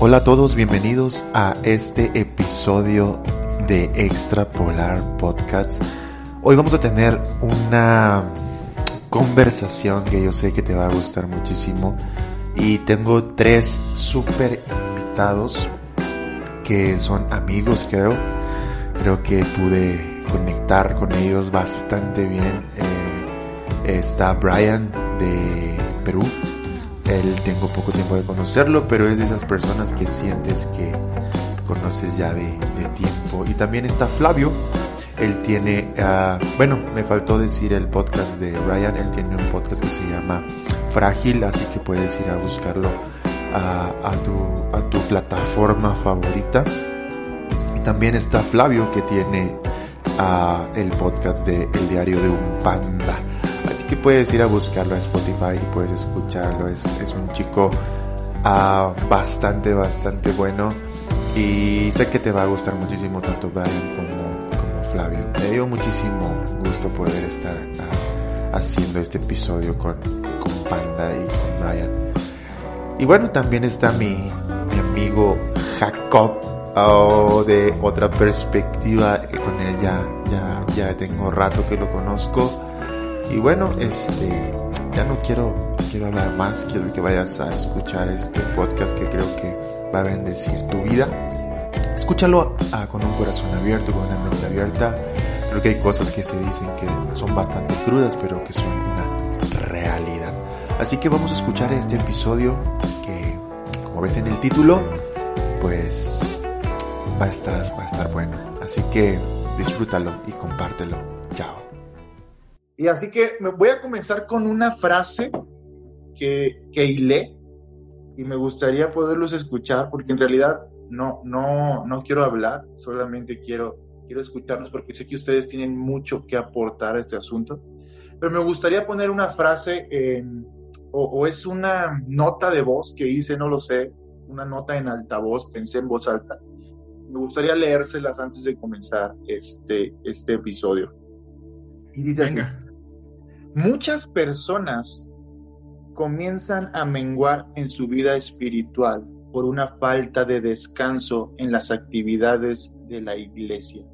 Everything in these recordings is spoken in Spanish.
Hola a todos, bienvenidos a este episodio de Extrapolar Podcasts. Hoy vamos a tener una conversación que yo sé que te va a gustar muchísimo y tengo tres super invitados que son amigos creo. Creo que pude conectar con ellos bastante bien. Eh, está Brian de Perú él tengo poco tiempo de conocerlo, pero es de esas personas que sientes que conoces ya de, tiempo. Y también está Flavio. Él tiene, uh, bueno, me faltó decir el podcast de Ryan. Él tiene un podcast que se llama Frágil, así que puedes ir a buscarlo a, tu, a tu plataforma favorita. Y también está Flavio que tiene uh, el podcast de El Diario de un Panda que puedes ir a buscarlo a Spotify y puedes escucharlo. Es, es un chico uh, bastante, bastante bueno. Y sé que te va a gustar muchísimo tanto Brian como, como Flavio. Me dio muchísimo gusto poder estar uh, haciendo este episodio con, con Panda y con Brian. Y bueno, también está mi, mi amigo Jacob. Oh, de otra perspectiva, con él ya, ya, ya tengo rato que lo conozco y bueno, este, ya no quiero, quiero hablar más, quiero que vayas a escuchar este podcast que creo que va a bendecir tu vida. Escúchalo con un corazón abierto, con una mente abierta. Creo que hay cosas que se dicen que son bastante crudas, pero que son una realidad. Así que vamos a escuchar este episodio que, como ves en el título, pues va a estar, va a estar bueno. Así que disfrútalo y compártelo. Chao. Y así que me voy a comenzar con una frase que, que hilé y me gustaría poderlos escuchar porque en realidad no, no, no quiero hablar, solamente quiero, quiero escucharlos porque sé que ustedes tienen mucho que aportar a este asunto. Pero me gustaría poner una frase en, o, o, es una nota de voz que hice, no lo sé, una nota en altavoz, pensé en voz alta. Me gustaría leérselas antes de comenzar este, este episodio. Y dice así. Muchas personas comienzan a menguar en su vida espiritual por una falta de descanso en las actividades de la iglesia.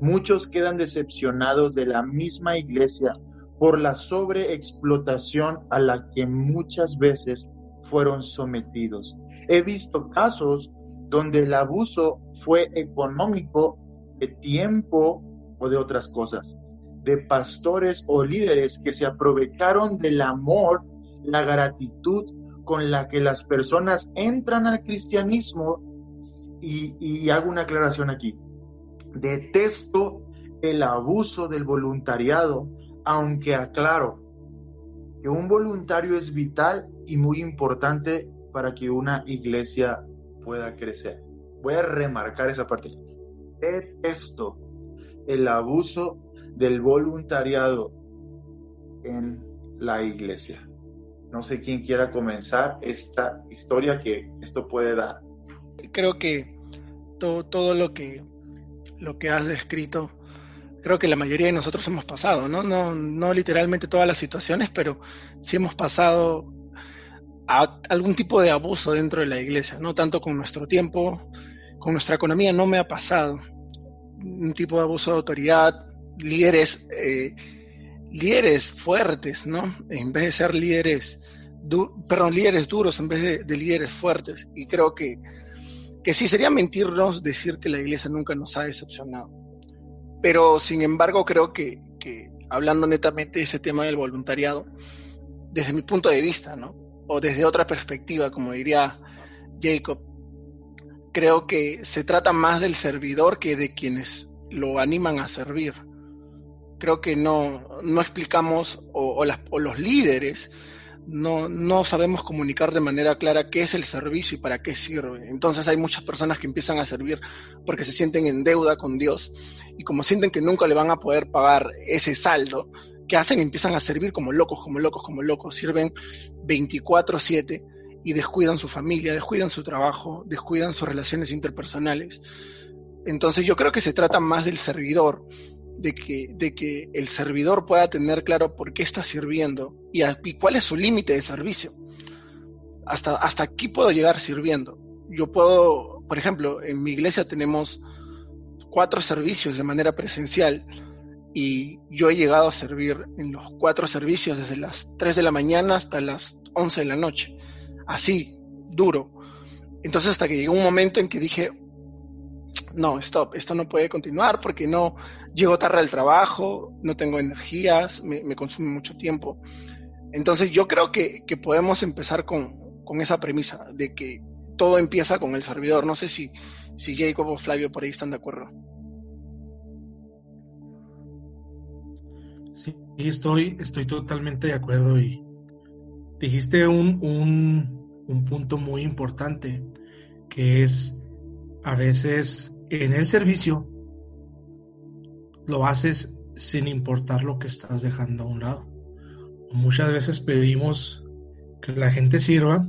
Muchos quedan decepcionados de la misma iglesia por la sobreexplotación a la que muchas veces fueron sometidos. He visto casos donde el abuso fue económico, de tiempo o de otras cosas de pastores o líderes que se aprovecharon del amor, la gratitud con la que las personas entran al cristianismo y, hago una aclaración aquí. Detesto el abuso del voluntariado, aunque aclaro que un voluntario es vital y muy importante para que una iglesia pueda crecer. Voy a remarcar esa parte. Detesto el abuso del voluntariado en la iglesia. No sé quién quiera comenzar esta historia que esto puede dar. Creo que todo, todo lo que lo que has descrito, creo que la mayoría de nosotros hemos pasado, ¿no? No, no literalmente todas las situaciones, pero sí hemos pasado a algún tipo de abuso dentro de la iglesia, no tanto con nuestro tiempo, con nuestra economía no me ha pasado un tipo de abuso de autoridad, líderes, eh, líderes fuertes, ¿no? En vez de ser líderes, perdón, líderes duros en vez de, líderes fuertes. Y creo que, que sí sería mentirnos decir que la iglesia nunca nos ha decepcionado. Pero sin embargo creo que, que hablando netamente de ese tema del voluntariado, desde mi punto de vista, ¿no? O desde otra perspectiva, como diría Jacob, creo que se trata más del servidor que de quienes lo animan a servir creo que no, no explicamos, o, los líderes no, no sabemos comunicar de manera clara qué es el servicio y para qué sirve. Entonces hay muchas personas que empiezan a servir porque se sienten en deuda con Dios y como sienten que nunca le van a poder pagar ese saldo, ¿qué hacen? Empiezan a servir como locos, como locos, como locos. Sirven 24/7 y descuidan su familia, descuidan su trabajo, descuidan sus relaciones interpersonales. Entonces yo creo que se trata más del servidor de que, de que el servidor pueda tener claro por qué está sirviendo y, cuál es su límite de servicio. Hasta, hasta aquí puedo llegar sirviendo. Yo puedo, por ejemplo, en mi iglesia tenemos cuatro servicios de manera presencial y yo he llegado a servir en los cuatro servicios desde las 3 de la mañana hasta las 11 de la noche. Así, duro. Entonces hasta que llegó un momento en que dije, no, stop, esto no puede continuar porque no llego tarde al trabajo, no tengo energías, me, consume mucho tiempo. Entonces yo creo que, podemos empezar con, con, esa premisa de que todo empieza con el servidor. No sé si, si Jacob o Flavio por ahí están de acuerdo. Sí, estoy, estoy totalmente de acuerdo y dijiste un, un, un punto muy importante que es a veces en el servicio lo haces sin importar lo que estás dejando a un lado. Muchas veces pedimos que la gente sirva,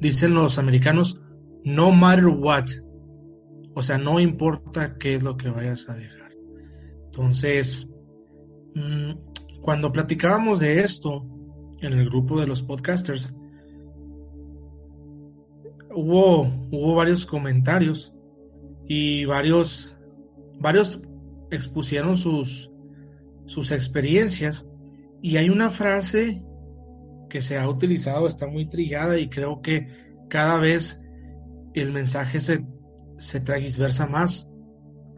dicen los americanos, no matter what. O sea, no importa qué es lo que vayas a dejar. Entonces, mm, cuando platicábamos de esto en el grupo de los podcasters, hubo, hubo varios comentarios y varios, varios expusieron sus, sus experiencias y hay una frase que se ha utilizado, está muy trillada y creo que cada vez el mensaje se, se más.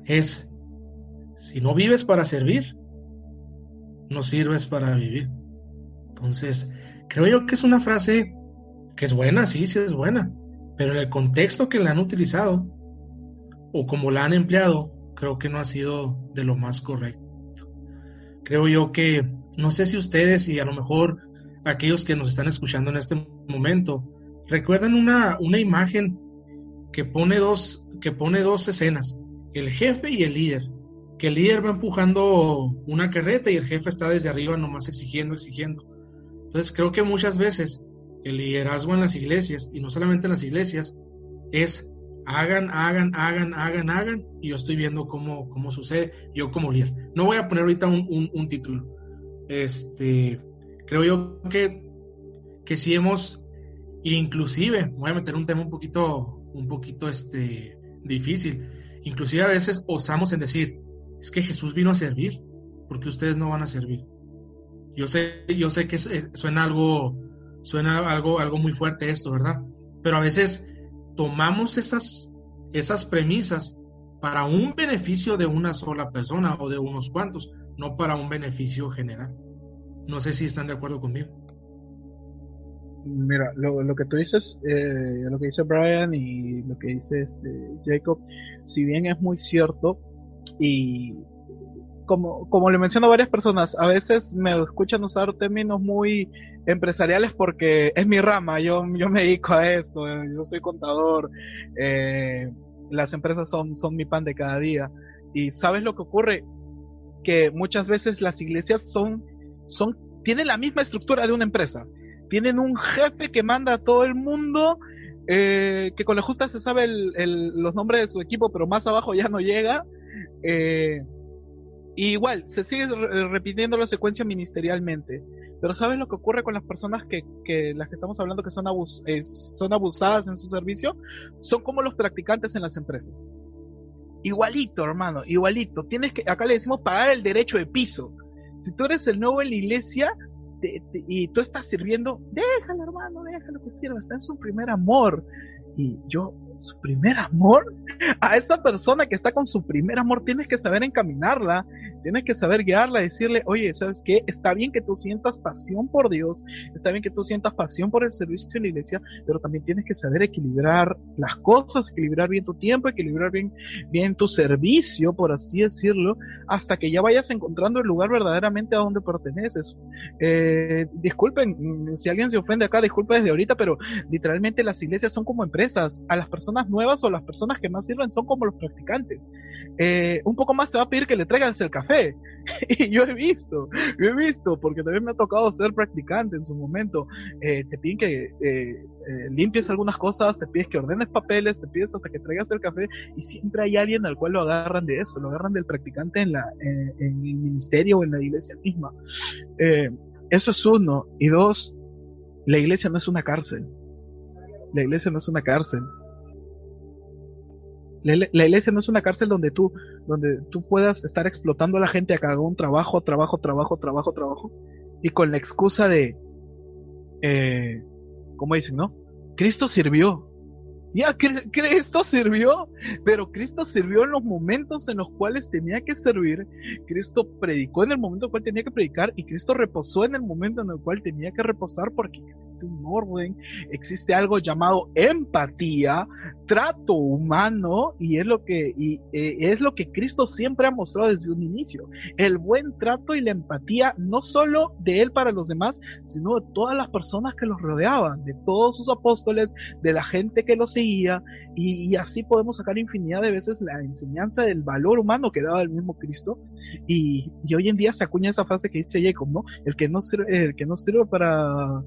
Es, si no vives para servir, no sirves para vivir. Entonces, creo yo que es una frase que es buena, sí, sí es buena, pero en el contexto que la han utilizado, o como la han empleado, creo que no ha sido de lo más correcto. Creo yo que, no sé si ustedes y a lo mejor aquellos que nos están escuchando en este momento, recuerdan una, una imagen que pone, dos, que pone dos escenas, el jefe y el líder, que el líder va empujando una carreta y el jefe está desde arriba nomás exigiendo, exigiendo. Entonces creo que muchas veces el liderazgo en las iglesias, y no solamente en las iglesias, es hagan, hagan, hagan, hagan, hagan, y yo estoy viendo cómo, cómo sucede, yo como líder. No voy a poner ahorita un, un, título. Este, creo yo que, que si hemos, inclusive, voy a meter un tema un poquito, un poquito este, difícil, inclusive a veces osamos en decir, es que Jesús vino a servir, porque ustedes no van a servir. Yo sé, yo sé que suena algo, suena algo, algo muy fuerte esto, ¿verdad? Pero a veces tomamos esas, esas premisas para un beneficio de una sola persona o de unos cuantos, no para un beneficio general. No sé si están de acuerdo conmigo. Mira, lo, que tú dices, eh, lo que dice Brian y lo que dice este Jacob, si bien es muy cierto, y como, como le menciono a varias personas, a veces me escuchan usar términos muy empresariales porque es mi rama, yo, yo me dedico a esto, yo soy contador, eh, las empresas son, son mi pan de cada día. Y sabes lo que ocurre? Que muchas veces las iglesias son, son, tienen la misma estructura de una empresa. Tienen un jefe que manda a todo el mundo, eh, que con la justa se sabe el, los nombres de su equipo, pero más abajo ya no llega. Eh, igual, se sigue repitiendo la secuencia ministerialmente. Pero ¿sabes lo que ocurre con las personas que, que las que estamos hablando que son, abus, eh, son abusadas en su servicio? Son como los practicantes en las empresas. Igualito, hermano, igualito. Tienes que, acá le decimos pagar el derecho de piso. Si tú eres el nuevo en la iglesia y tú estás sirviendo, déjalo, hermano, déjalo que sirva, está en su primer amor. Y yo, su primer amor, a esa persona que está con su primer amor, tienes que saber encaminarla, Tienes que saber guiarla, decirle, oye, ¿sabes qué? Está bien que tú sientas pasión por Dios, está bien que tú sientas pasión por el servicio de la iglesia, pero también tienes que saber equilibrar las cosas, equilibrar bien tu tiempo, equilibrar bien, bien tu servicio, por así decirlo, hasta que ya vayas encontrando el lugar verdaderamente a donde perteneces. Eh, disculpen, si alguien se ofende acá, disculpen desde ahorita, pero literalmente las iglesias son como empresas. A las personas nuevas o las personas que más sirven son como los practicantes. Eh, un poco más te va a pedir que le traigas el café. y yo he visto, yo he visto, porque también me ha tocado ser practicante en su momento. Eh, te piden que eh, eh, limpies algunas cosas, te pides que ordenes papeles, te pides hasta que traigas el café y siempre hay alguien al cual lo agarran de eso, lo agarran del practicante en, la, en el ministerio o en la iglesia misma. eso es uno. Y dos, la iglesia no es una cárcel. La iglesia no es una cárcel. La, iglesia no es una cárcel donde tú, donde tú puedas estar explotando a la gente a haga un trabajo, trabajo, trabajo, trabajo, trabajo, y con la excusa de, eh, ¿cómo dicen, no? Cristo sirvió. Ya, Cristo sirvió, pero Cristo sirvió en los momentos en los cuales tenía que servir, Cristo predicó en el momento en el cual tenía que predicar y Cristo reposó en el momento en el cual tenía que reposar porque existe un orden, existe algo llamado empatía, trato humano y es lo que y, eh, es lo que Cristo siempre ha mostrado desde un inicio, el buen trato y la empatía no solo de él para los demás, sino de todas las personas que los rodeaban, de todos sus apóstoles, de la gente que los seguía y, así podemos sacar infinidad de veces la enseñanza del valor humano que daba el mismo Cristo. Y, hoy en día se acuña esa frase que dice Jacob, ¿no? El que no sirve, el que no sirve para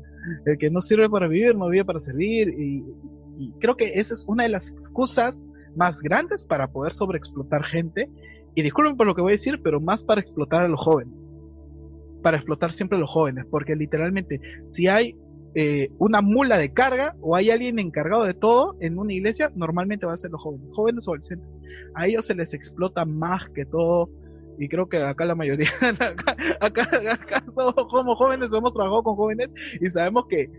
el que no sirve para vivir no vive para servir. Y, creo que esa es una de las excusas más grandes para poder sobreexplotar gente. Y disculpen por lo que voy a decir, pero más para explotar a los jóvenes. Para explotar siempre a los jóvenes, porque literalmente si hay eh, una mula de carga o hay alguien encargado de todo en una iglesia, normalmente va a ser los jóvenes, jóvenes o adolescentes. A ellos se les explota más que todo. Y creo que acá la mayoría, acá, acá, somos como jóvenes, hemos trabajado con jóvenes y sabemos que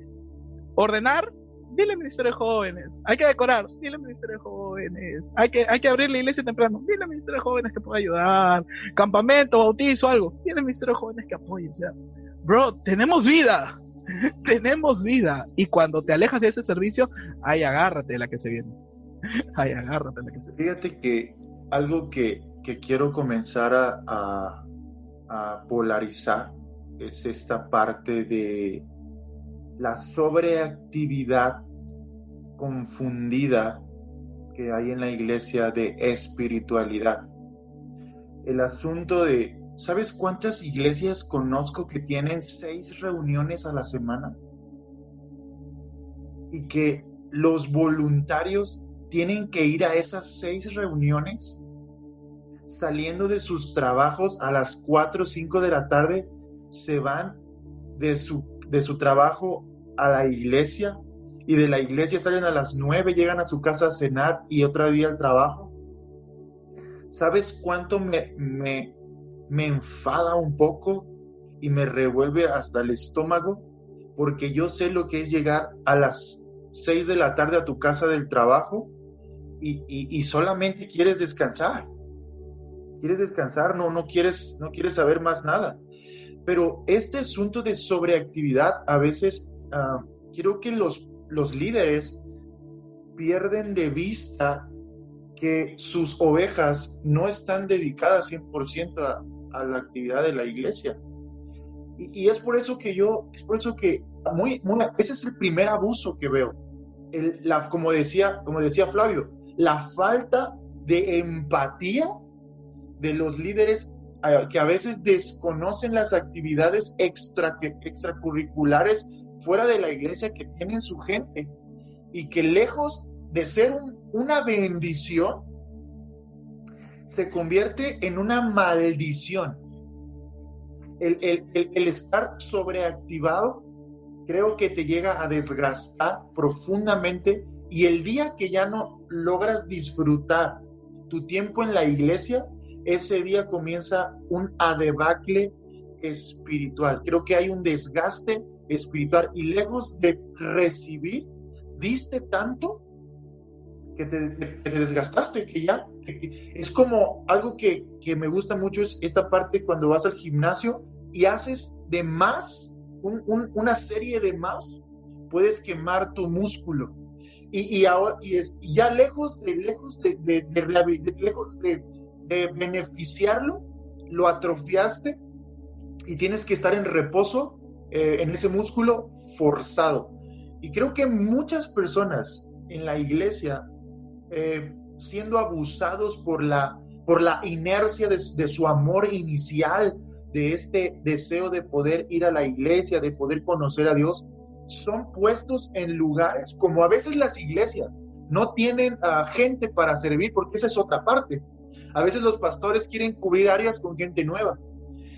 ordenar, dile al Ministerio de Jóvenes. Hay que decorar, dile al Ministerio de Jóvenes. Hay que, hay que abrir la iglesia temprano, dile al Ministerio de Jóvenes que pueda ayudar. Campamento, bautizo, algo, dile al Ministerio de Jóvenes que apoye. O sea, bro, tenemos vida tenemos vida. Y cuando te alejas de ese servicio, ay, agárrate la que se viene. Ay, agárrate la que se viene. Fíjate que algo que, quiero comenzar a, a, polarizar es esta parte de la sobreactividad confundida que hay en la iglesia de espiritualidad. El asunto de ¿Sabes cuántas iglesias conozco que tienen seis reuniones a la semana? Y que los voluntarios tienen que ir a esas seis reuniones saliendo de sus trabajos a las cuatro o cinco de la tarde, se van de su, de su trabajo a la iglesia y de la iglesia salen a las nueve, llegan a su casa a cenar y otro día al trabajo. ¿Sabes cuánto me, me enfada un poco y me revuelve hasta el estómago porque yo sé lo que es llegar a las 6 de la tarde a tu casa del trabajo y, solamente quieres descansar. Quieres descansar, no, no, quieres, no quieres saber más nada. Pero este asunto de sobreactividad a veces uh, creo que los, los líderes pierden de vista que sus ovejas no están dedicadas 100% a, a la actividad de la iglesia. Y, es por eso que yo, es por eso que muy, muy, ese es el primer abuso que veo. El, la, como, decía, como decía Flavio, la falta de empatía de los líderes que a veces desconocen las actividades extra, extracurriculares fuera de la iglesia que tienen su gente y que lejos de ser una bendición, se convierte en una maldición. El, estar sobreactivado creo que te llega a desgastar profundamente y el día que ya no logras disfrutar tu tiempo en la iglesia, ese día comienza un adebacle espiritual. Creo que hay un desgaste espiritual y lejos de recibir, diste tanto que te, desgastaste, que ya, es como algo que, me gusta mucho, es esta parte cuando vas al gimnasio y haces de más, una serie de más, puedes quemar tu músculo. Y, ahora, y, es, ya lejos de, lejos de, lejos de, beneficiarlo, lo atrofiaste y tienes que estar en reposo eh, en ese músculo forzado. Y creo que muchas personas en la iglesia eh, siendo abusados por la, por la inercia de, su amor inicial, de este deseo de poder ir a la iglesia, de poder conocer a Dios, son puestos en lugares como a veces las iglesias no tienen a gente para servir, porque esa es otra parte. A veces los pastores quieren cubrir áreas con gente nueva.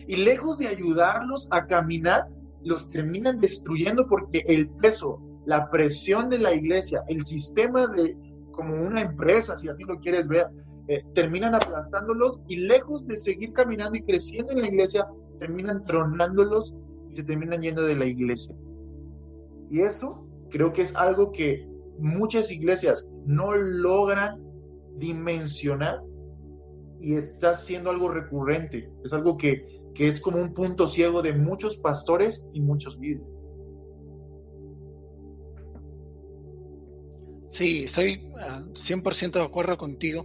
Y lejos de ayudarlos a caminar, los terminan destruyendo porque el peso, la presión de la iglesia, el sistema de, como una empresa, si así lo quieres ver, eh, terminan aplastándolos y lejos de seguir caminando y creciendo en la iglesia, terminan tronándolos y se terminan yendo de la iglesia. Y eso creo que es algo que muchas iglesias no logran dimensionar y está siendo algo recurrente. Es algo que, que es como un punto ciego de muchos pastores y muchos líderes. Sí, estoy 100% de acuerdo contigo.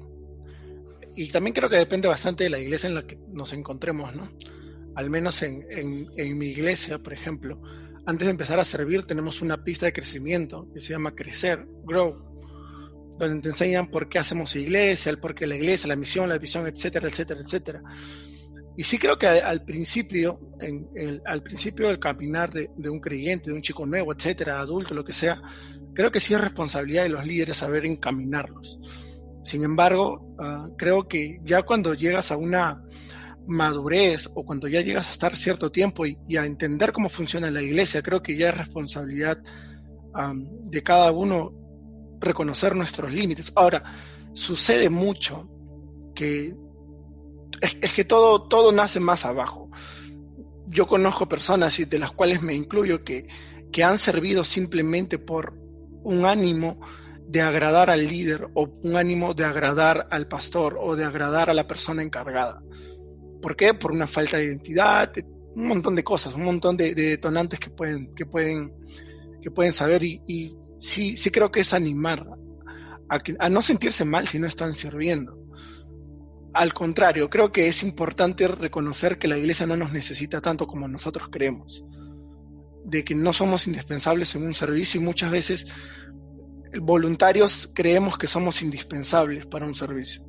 Y también creo que depende bastante de la iglesia en la que nos encontremos, ¿no? Al menos en, en, mi iglesia, por ejemplo, antes de empezar a servir tenemos una pista de crecimiento que se llama Crecer, Grow, donde te enseñan por qué hacemos iglesia, el por qué la iglesia, la misión, la visión, etcétera, etcétera, etcétera. Y sí creo que al principio, en al principio del caminar de, de, un creyente, de un chico nuevo, etcétera, adulto, lo que sea, Creo que sí es responsabilidad de los líderes saber encaminarlos. Sin embargo, ah, creo que ya cuando llegas a una madurez o cuando ya llegas a estar cierto tiempo y, a entender cómo funciona la iglesia, creo que ya es responsabilidad de cada uno reconocer nuestros límites. Ahora, sucede mucho que es, que todo, todo nace más abajo. Yo conozco personas de las cuales me incluyo que, que han servido simplemente por un ánimo de agradar al líder o un ánimo de agradar al pastor o de agradar a la persona encargada. ¿Por qué? Por una falta de identidad, un montón de cosas, un montón de, detonantes que pueden, que pueden, que pueden saber y, sí, sí creo que es animar a, a no sentirse mal si no están sirviendo. Al contrario, creo que es importante reconocer que la iglesia no nos necesita tanto como nosotros creemos de que no somos indispensables en un servicio y muchas veces voluntarios creemos que somos indispensables para un servicio.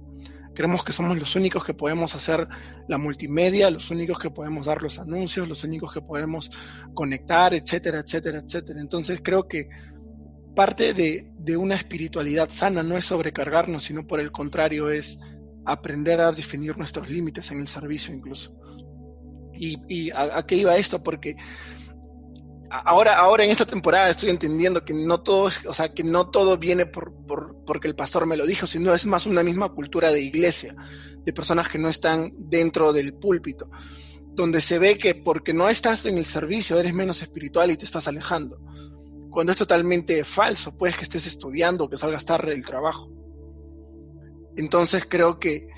Creemos que somos los únicos que podemos hacer la multimedia, los únicos que podemos dar los anuncios, los únicos que podemos conectar, etcétera, etcétera, etcétera. Entonces creo que parte de, una espiritualidad sana no es sobrecargarnos, sino por el contrario es aprender a definir nuestros límites en el servicio incluso. ¿Y, a, qué iba esto? Porque ahora, ahora en esta temporada estoy entendiendo que no todo, o sea, que no todo viene por, porque el pastor me lo dijo, sino es más una misma cultura de iglesia, de personas que no están dentro del púlpito, donde se ve que porque no estás en el servicio eres menos espiritual y te estás alejando. Cuando es totalmente falso, puedes que estés estudiando que salgas tarde del trabajo. Entonces creo que,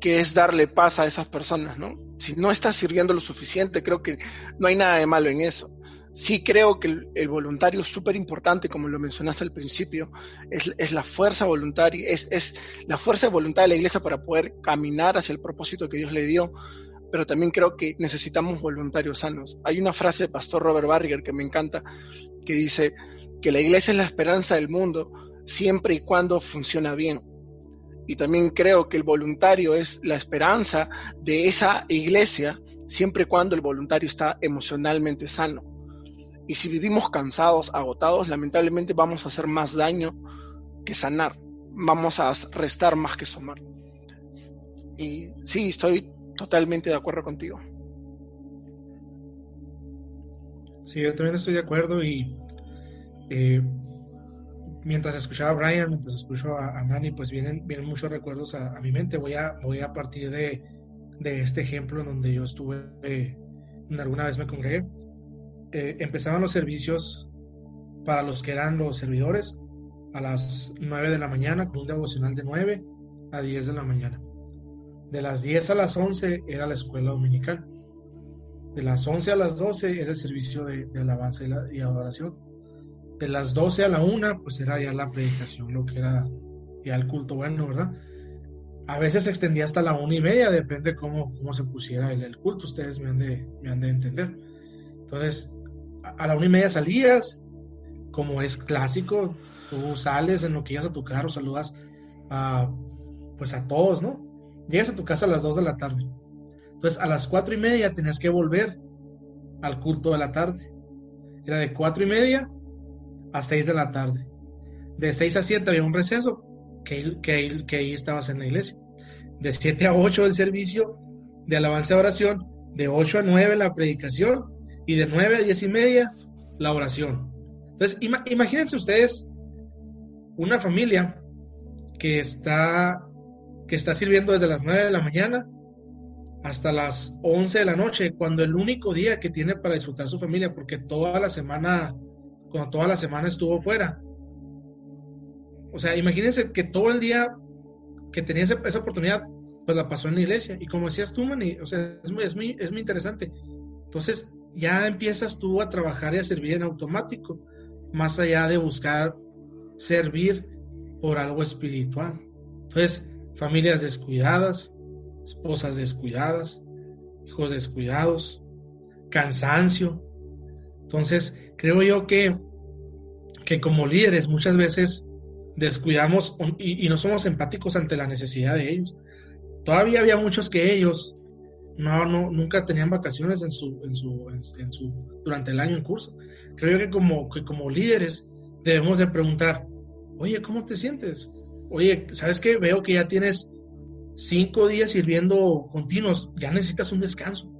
que es darle paz a esas personas, ¿no? Si no estás sirviendo lo suficiente, creo que no hay nada de malo en eso sí creo que el, voluntario es súper importante, como lo mencionaste al principio, es, la fuerza voluntaria, es, la fuerza voluntaria de la iglesia para poder caminar hacia el propósito que Dios le dio, pero también creo que necesitamos voluntarios sanos. Hay una frase del pastor Robert Barriger que me encanta, que dice que la iglesia es la esperanza del mundo siempre y cuando funciona bien. Y también creo que el voluntario es la esperanza de esa iglesia siempre y cuando el voluntario está emocionalmente sano. Y si vivimos cansados, agotados, lamentablemente vamos a hacer más daño que sanar. Vamos a restar más que sumar. Y sí, estoy totalmente de acuerdo contigo. Sí, yo también estoy de acuerdo y eh, mientras escuchaba a Brian, mientras escucho a, Manny, pues vienen, vienen muchos recuerdos a, mi mente. Voy a, voy a partir de, de este ejemplo en donde yo estuve, eh, alguna vez me congregué. Eh, empezaban los servicios para los que eran los servidores a las 9 de la mañana con un devocional de 9 a 10 de la mañana. De las 10 a las 11 era la escuela dominical. De las 11 a las 12 era el servicio de, alabanza y, adoración. De las 12 a la 1 pues era ya la predicación, lo que era ya el culto bueno, ¿verdad? A veces se extendía hasta la 1 y media, depende cómo, cómo se pusiera el, culto, ustedes me han, de, me han de entender. Entonces, a, la 1 y media salías, como es clásico, tú sales en lo que llegas a tu carro, saludas a, pues a todos, ¿no? Llegas a tu casa a las 2 de la tarde. Entonces a las 4 y media tenías que volver al culto de la tarde. Era de 4 y media a 6 de la tarde. De 6 a 7 había un receso, que, que, que ahí estabas en la iglesia. De 7 a 8 el servicio de alabanza y oración. De 8 a 9 la predicación. Y de 9 a 10 y media la oración. Entonces, imagínense ustedes una familia que está, que está sirviendo desde las 9 de la mañana hasta las 11 de la noche, cuando el único día que tiene para disfrutar su familia, porque toda la semana, cuando toda la semana estuvo fuera. O sea, imagínense que todo el día que tenía esa, oportunidad, pues la pasó en la iglesia. Y como decías tú, Manny, o sea, es muy, es muy, es muy interesante. Entonces, ya empiezas tú a trabajar y a servir en automático, más allá de buscar servir por algo espiritual. Entonces, familias descuidadas, esposas descuidadas, hijos descuidados, cansancio. Entonces, creo yo que, que como líderes muchas veces descuidamos y, no somos empáticos ante la necesidad de ellos. Todavía había muchos que ellos no, no, nunca tenían vacaciones en su, en su, en su, durante el año en curso. Creo que como, que como líderes debemos de preguntar, oye, ¿cómo te sientes? Oye, ¿sabes qué? Veo que ya tienes cinco días sirviendo continuos, ya necesitas un descanso.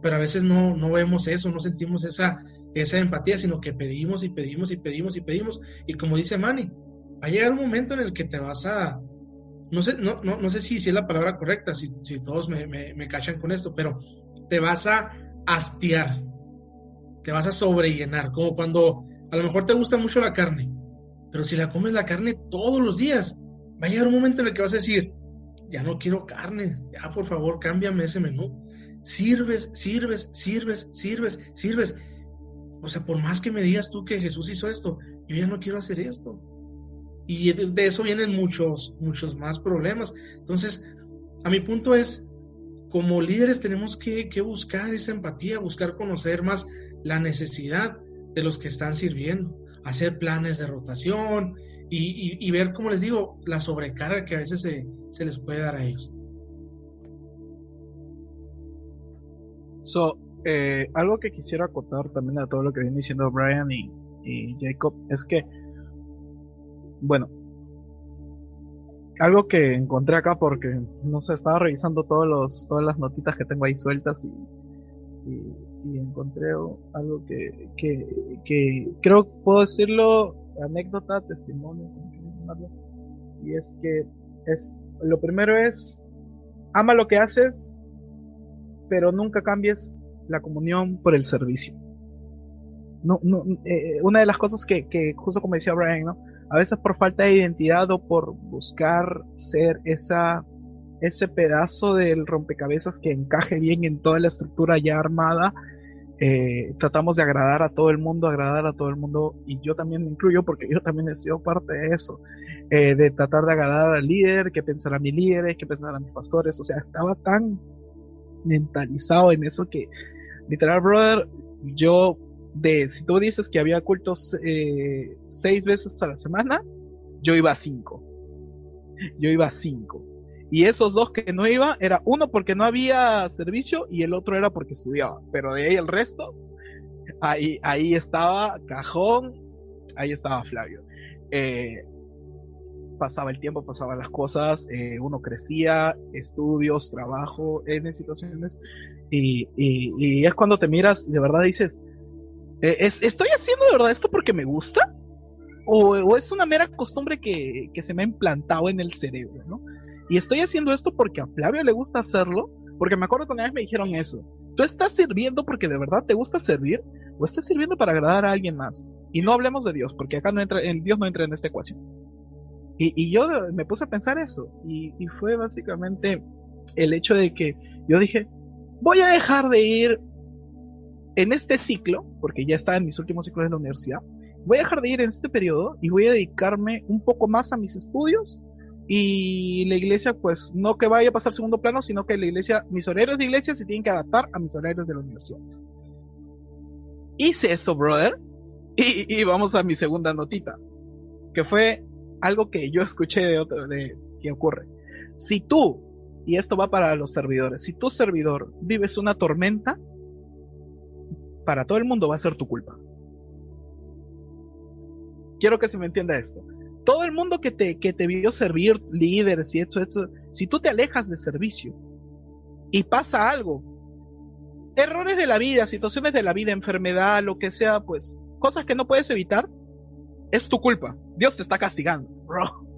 Pero a veces no, no vemos eso, no sentimos esa, esa empatía, sino que pedimos y pedimos y pedimos y pedimos. Y como dice Manny, va a llegar un momento en el que te vas a... No sé, no, no, no sé si, si, es la palabra correcta, si, si todos me, me, me cachan con esto, pero te vas a hastiar, te vas a sobrellenar, como cuando a lo mejor te gusta mucho la carne, pero si la comes la carne todos los días, va a llegar un momento en el que vas a decir, ya no quiero carne, ya por favor cámbiame ese menú. Sirves, sirves, sirves, sirves, sirves. O sea, por más que me digas tú que Jesús hizo esto, yo ya no quiero hacer esto. Y de, eso vienen muchos, muchos más problemas. Entonces, a mi punto es, como líderes tenemos que, buscar esa empatía, buscar conocer más la necesidad de los que están sirviendo, hacer planes de rotación, y, ver, como les digo, la sobrecarga que a veces se, les puede dar a ellos. So, eh, algo que quisiera acotar también a todo lo que viene diciendo Brian y, Jacob es que, bueno, algo que encontré acá porque, no sé, estaba revisando todos los, todas las notitas que tengo ahí sueltas y, encontré algo que, que, que creo puedo decirlo anécdota, testimonio, y es que es lo primero es ama lo que haces, pero nunca cambies la comunión por el servicio. No, no, eh, una de las cosas que, que, justo como decía Brian, ¿no? A veces por falta de identidad o por buscar ser esa, ese pedazo del rompecabezas que encaje bien en toda la estructura ya armada, eh, tratamos de agradar a todo el mundo, agradar a todo el mundo, y yo también me incluyo porque yo también he sido parte de eso, eh, de tratar de agradar al líder, que pensarán mis líderes, que pensarán mis pastores, o sea, estaba tan mentalizado en eso que, literal, brother, yo, de, si tú dices que había cultos eh, seis veces a la semana, yo iba a cinco. Yo iba a cinco. Y esos dos que no iba, era uno porque no había servicio y el otro era porque estudiaba. Pero de ahí el resto, ahí, ahí estaba Cajón, ahí estaba Flavio. Eh, pasaba el tiempo, pasaban las cosas, eh, uno crecía, estudios, trabajo, en situaciones, y, y, es cuando te miras, de verdad dices, eh, ¿estoy haciendo de verdad esto porque me gusta? O, es una mera costumbre que, que, se me ha implantado en el cerebro, ¿no? Y estoy haciendo esto porque a Flavio le gusta hacerlo, porque me acuerdo que una vez me dijeron eso. ¿Tú estás sirviendo porque de verdad te gusta servir o estás sirviendo para agradar a alguien más? Y no hablemos de Dios, porque acá no entra, en Dios no entra en esta ecuación. Y, yo me puse a pensar eso, y fue básicamente el hecho de que yo dije, voy a dejar de ir en este ciclo, porque ya está en mis últimos ciclos de la universidad, voy a dejar de ir en este periodo y voy a dedicarme un poco más a mis estudios y la iglesia pues no que vaya a pasar segundo plano, sino que la iglesia, mis horarios de iglesia se tienen que adaptar a mis horarios de la universidad. Hice eso, brother, y, vamos a mi segunda notita, que fue algo que yo escuché de otro, de que ocurre. Si tú, y esto va para los servidores, si tu servidor vives una tormenta, para todo el mundo va a ser tu culpa. Quiero que se me entienda esto. Todo el mundo que te, que te vio servir, líderes y eso, eso, si tú te alejas de servicio y pasa algo, errores de la vida, situaciones de la vida, enfermedad, lo que sea, pues, cosas que no puedes evitar, es tu culpa. Dios te está castigando, bro.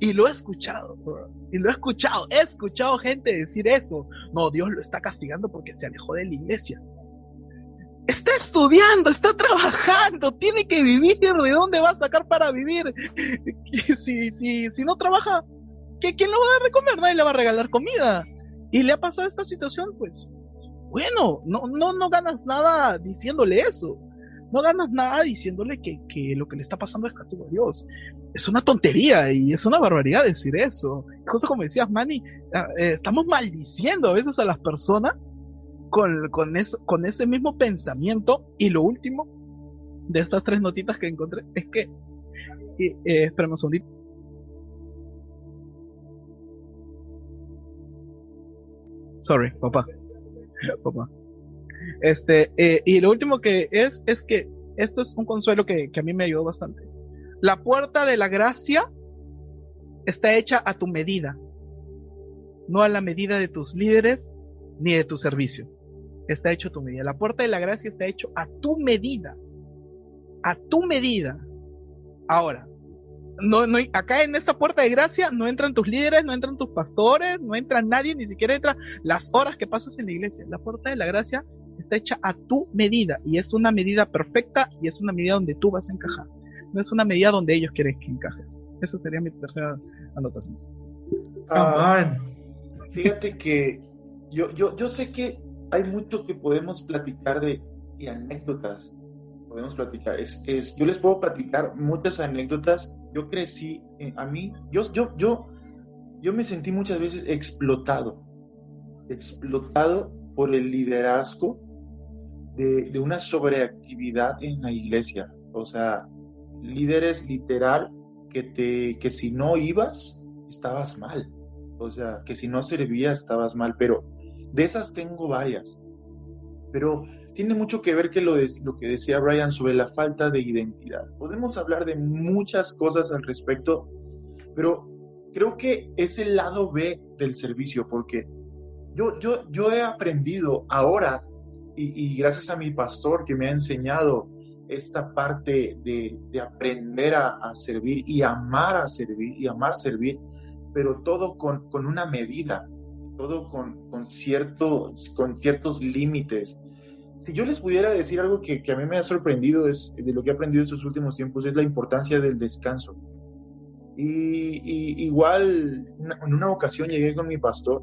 Y lo he escuchado, bro. Y lo he escuchado. He escuchado gente decir eso. No, Dios lo está castigando porque se alejó de la iglesia está estudiando, está trabajando, tiene que vivir, ¿de dónde va a sacar para vivir? Si, si, si no trabaja, ¿quién le va a dar de comer? Nadie le va a regalar comida. Y le ha pasado esta situación, pues, bueno, no, no, no ganas nada diciéndole eso. No ganas nada diciéndole que, que lo que le está pasando es castigo a Dios. Es una tontería y es una barbaridad decir eso. Justo como decías, Manny, ah, eh, estamos maldiciendo a veces a las personas con, con, eso, con ese mismo pensamiento. Y lo último de estas tres notitas que encontré es que, eh, un. Sorry, papá. papá. Este, eh, y lo último que es, es que esto es un consuelo que, que a mí me ayudó bastante. La puerta de la gracia está hecha a tu medida, no a la medida de tus líderes ni de tu servicio está hecho a tu medida. La puerta de la gracia está hecho a tu medida. A tu medida. Ahora, no, no, acá en esta puerta de gracia no entran tus líderes, no entran tus pastores, no entra nadie, ni siquiera entra las horas que pasas en la iglesia. La puerta de la gracia está hecha a tu medida y es una medida perfecta y es una medida donde tú vas a encajar. No es una medida donde ellos quieren que encajes. Esa sería mi tercera anotación. Ah, fíjate que yo, yo, yo sé que hay mucho que podemos platicar de anécdotas. Podemos platicar. Es, es, yo les puedo platicar muchas anécdotas. Yo crecí, eh, a mí, yo, yo, yo, yo me sentí muchas veces explotado. Explotado por el liderazgo de, de una sobreactividad en la iglesia. O sea, líderes literal que, te, que si no ibas, estabas mal. O sea, que si no servías, estabas mal. Pero de esas tengo varias, pero tiene mucho que ver que lo, que decía Brian sobre la falta de identidad. Podemos hablar de muchas cosas al respecto, pero creo que es el lado B del servicio, porque yo, he aprendido ahora, y, gracias a mi pastor que me ha enseñado esta parte de, de aprender a, servir y amar a servir y amar servir, pero todo con una medida todo con, con, ciertos, con ciertos límites. Si yo les pudiera decir algo que, que, a mí me ha sorprendido es, de lo que he aprendido estos últimos tiempos, es la importancia del descanso. Y, igual, en una ocasión llegué con mi pastor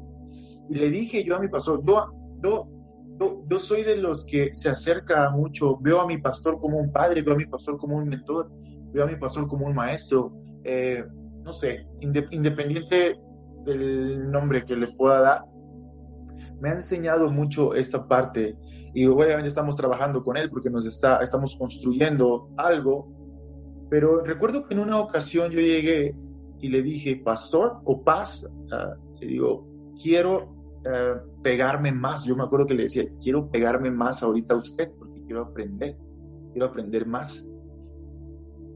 y le dije yo a mi pastor, yo, yo, yo, soy de los que se acerca mucho, veo a mi pastor como un padre, veo a mi pastor como un mentor, veo a mi pastor como un maestro, eh, no sé, independiente del nombre que les pueda dar, me ha enseñado mucho esta parte y obviamente estamos trabajando con él porque nos está, estamos construyendo algo, pero recuerdo que en una ocasión yo llegué y le dije, pastor o paz, ah, le digo, quiero ah, pegarme más, yo me acuerdo que le decía, quiero pegarme más ahorita a usted porque quiero aprender, quiero aprender más.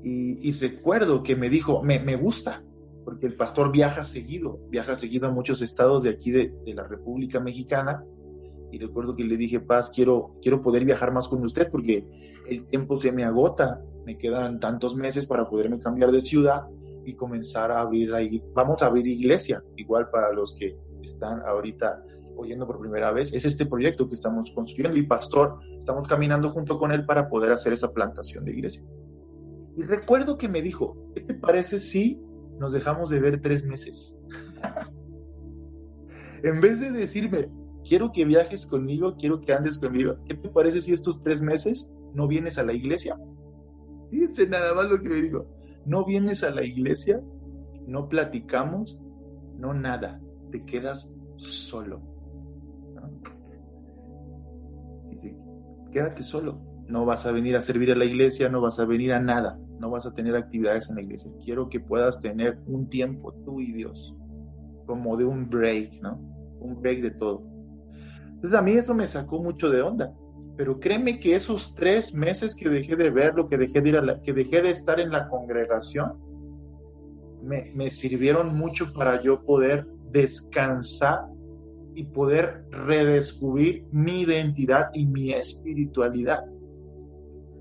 Y, recuerdo que me dijo, me, me gusta, porque el pastor viaja seguido, viaja seguido a muchos estados de aquí de, la República Mexicana. Y recuerdo que le dije, Paz, quiero, quiero poder viajar más con usted porque el tiempo se me agota, me quedan tantos meses para poderme cambiar de ciudad y comenzar a abrir ahí. Vamos a abrir iglesia, igual para los que están ahorita oyendo por primera vez, es este proyecto que estamos construyendo y pastor, estamos caminando junto con él para poder hacer esa plantación de iglesia. Y recuerdo que me dijo, ¿qué te parece si nos dejamos de ver tres meses? en vez de decirme, quiero que viajes conmigo, quiero que andes conmigo, ¿qué te parece si estos tres meses no vienes a la iglesia? Fíjense nada más lo que me dijo, no vienes a la iglesia, no platicamos, no nada, te quedas solo. Dice, quédate solo, no vas a venir a servir a la iglesia, no vas a venir a nada, no vas a tener actividades en la iglesia. Quiero que puedas tener un tiempo, tú y Dios, como de un break, ¿no? Un break de todo. Entonces a mí eso me sacó mucho de onda. Pero créeme que esos tres meses que dejé de verlo, que dejé de ir a que dejé de estar en la congregación, me, me sirvieron mucho para yo poder descansar y poder redescubrir mi identidad y mi espiritualidad.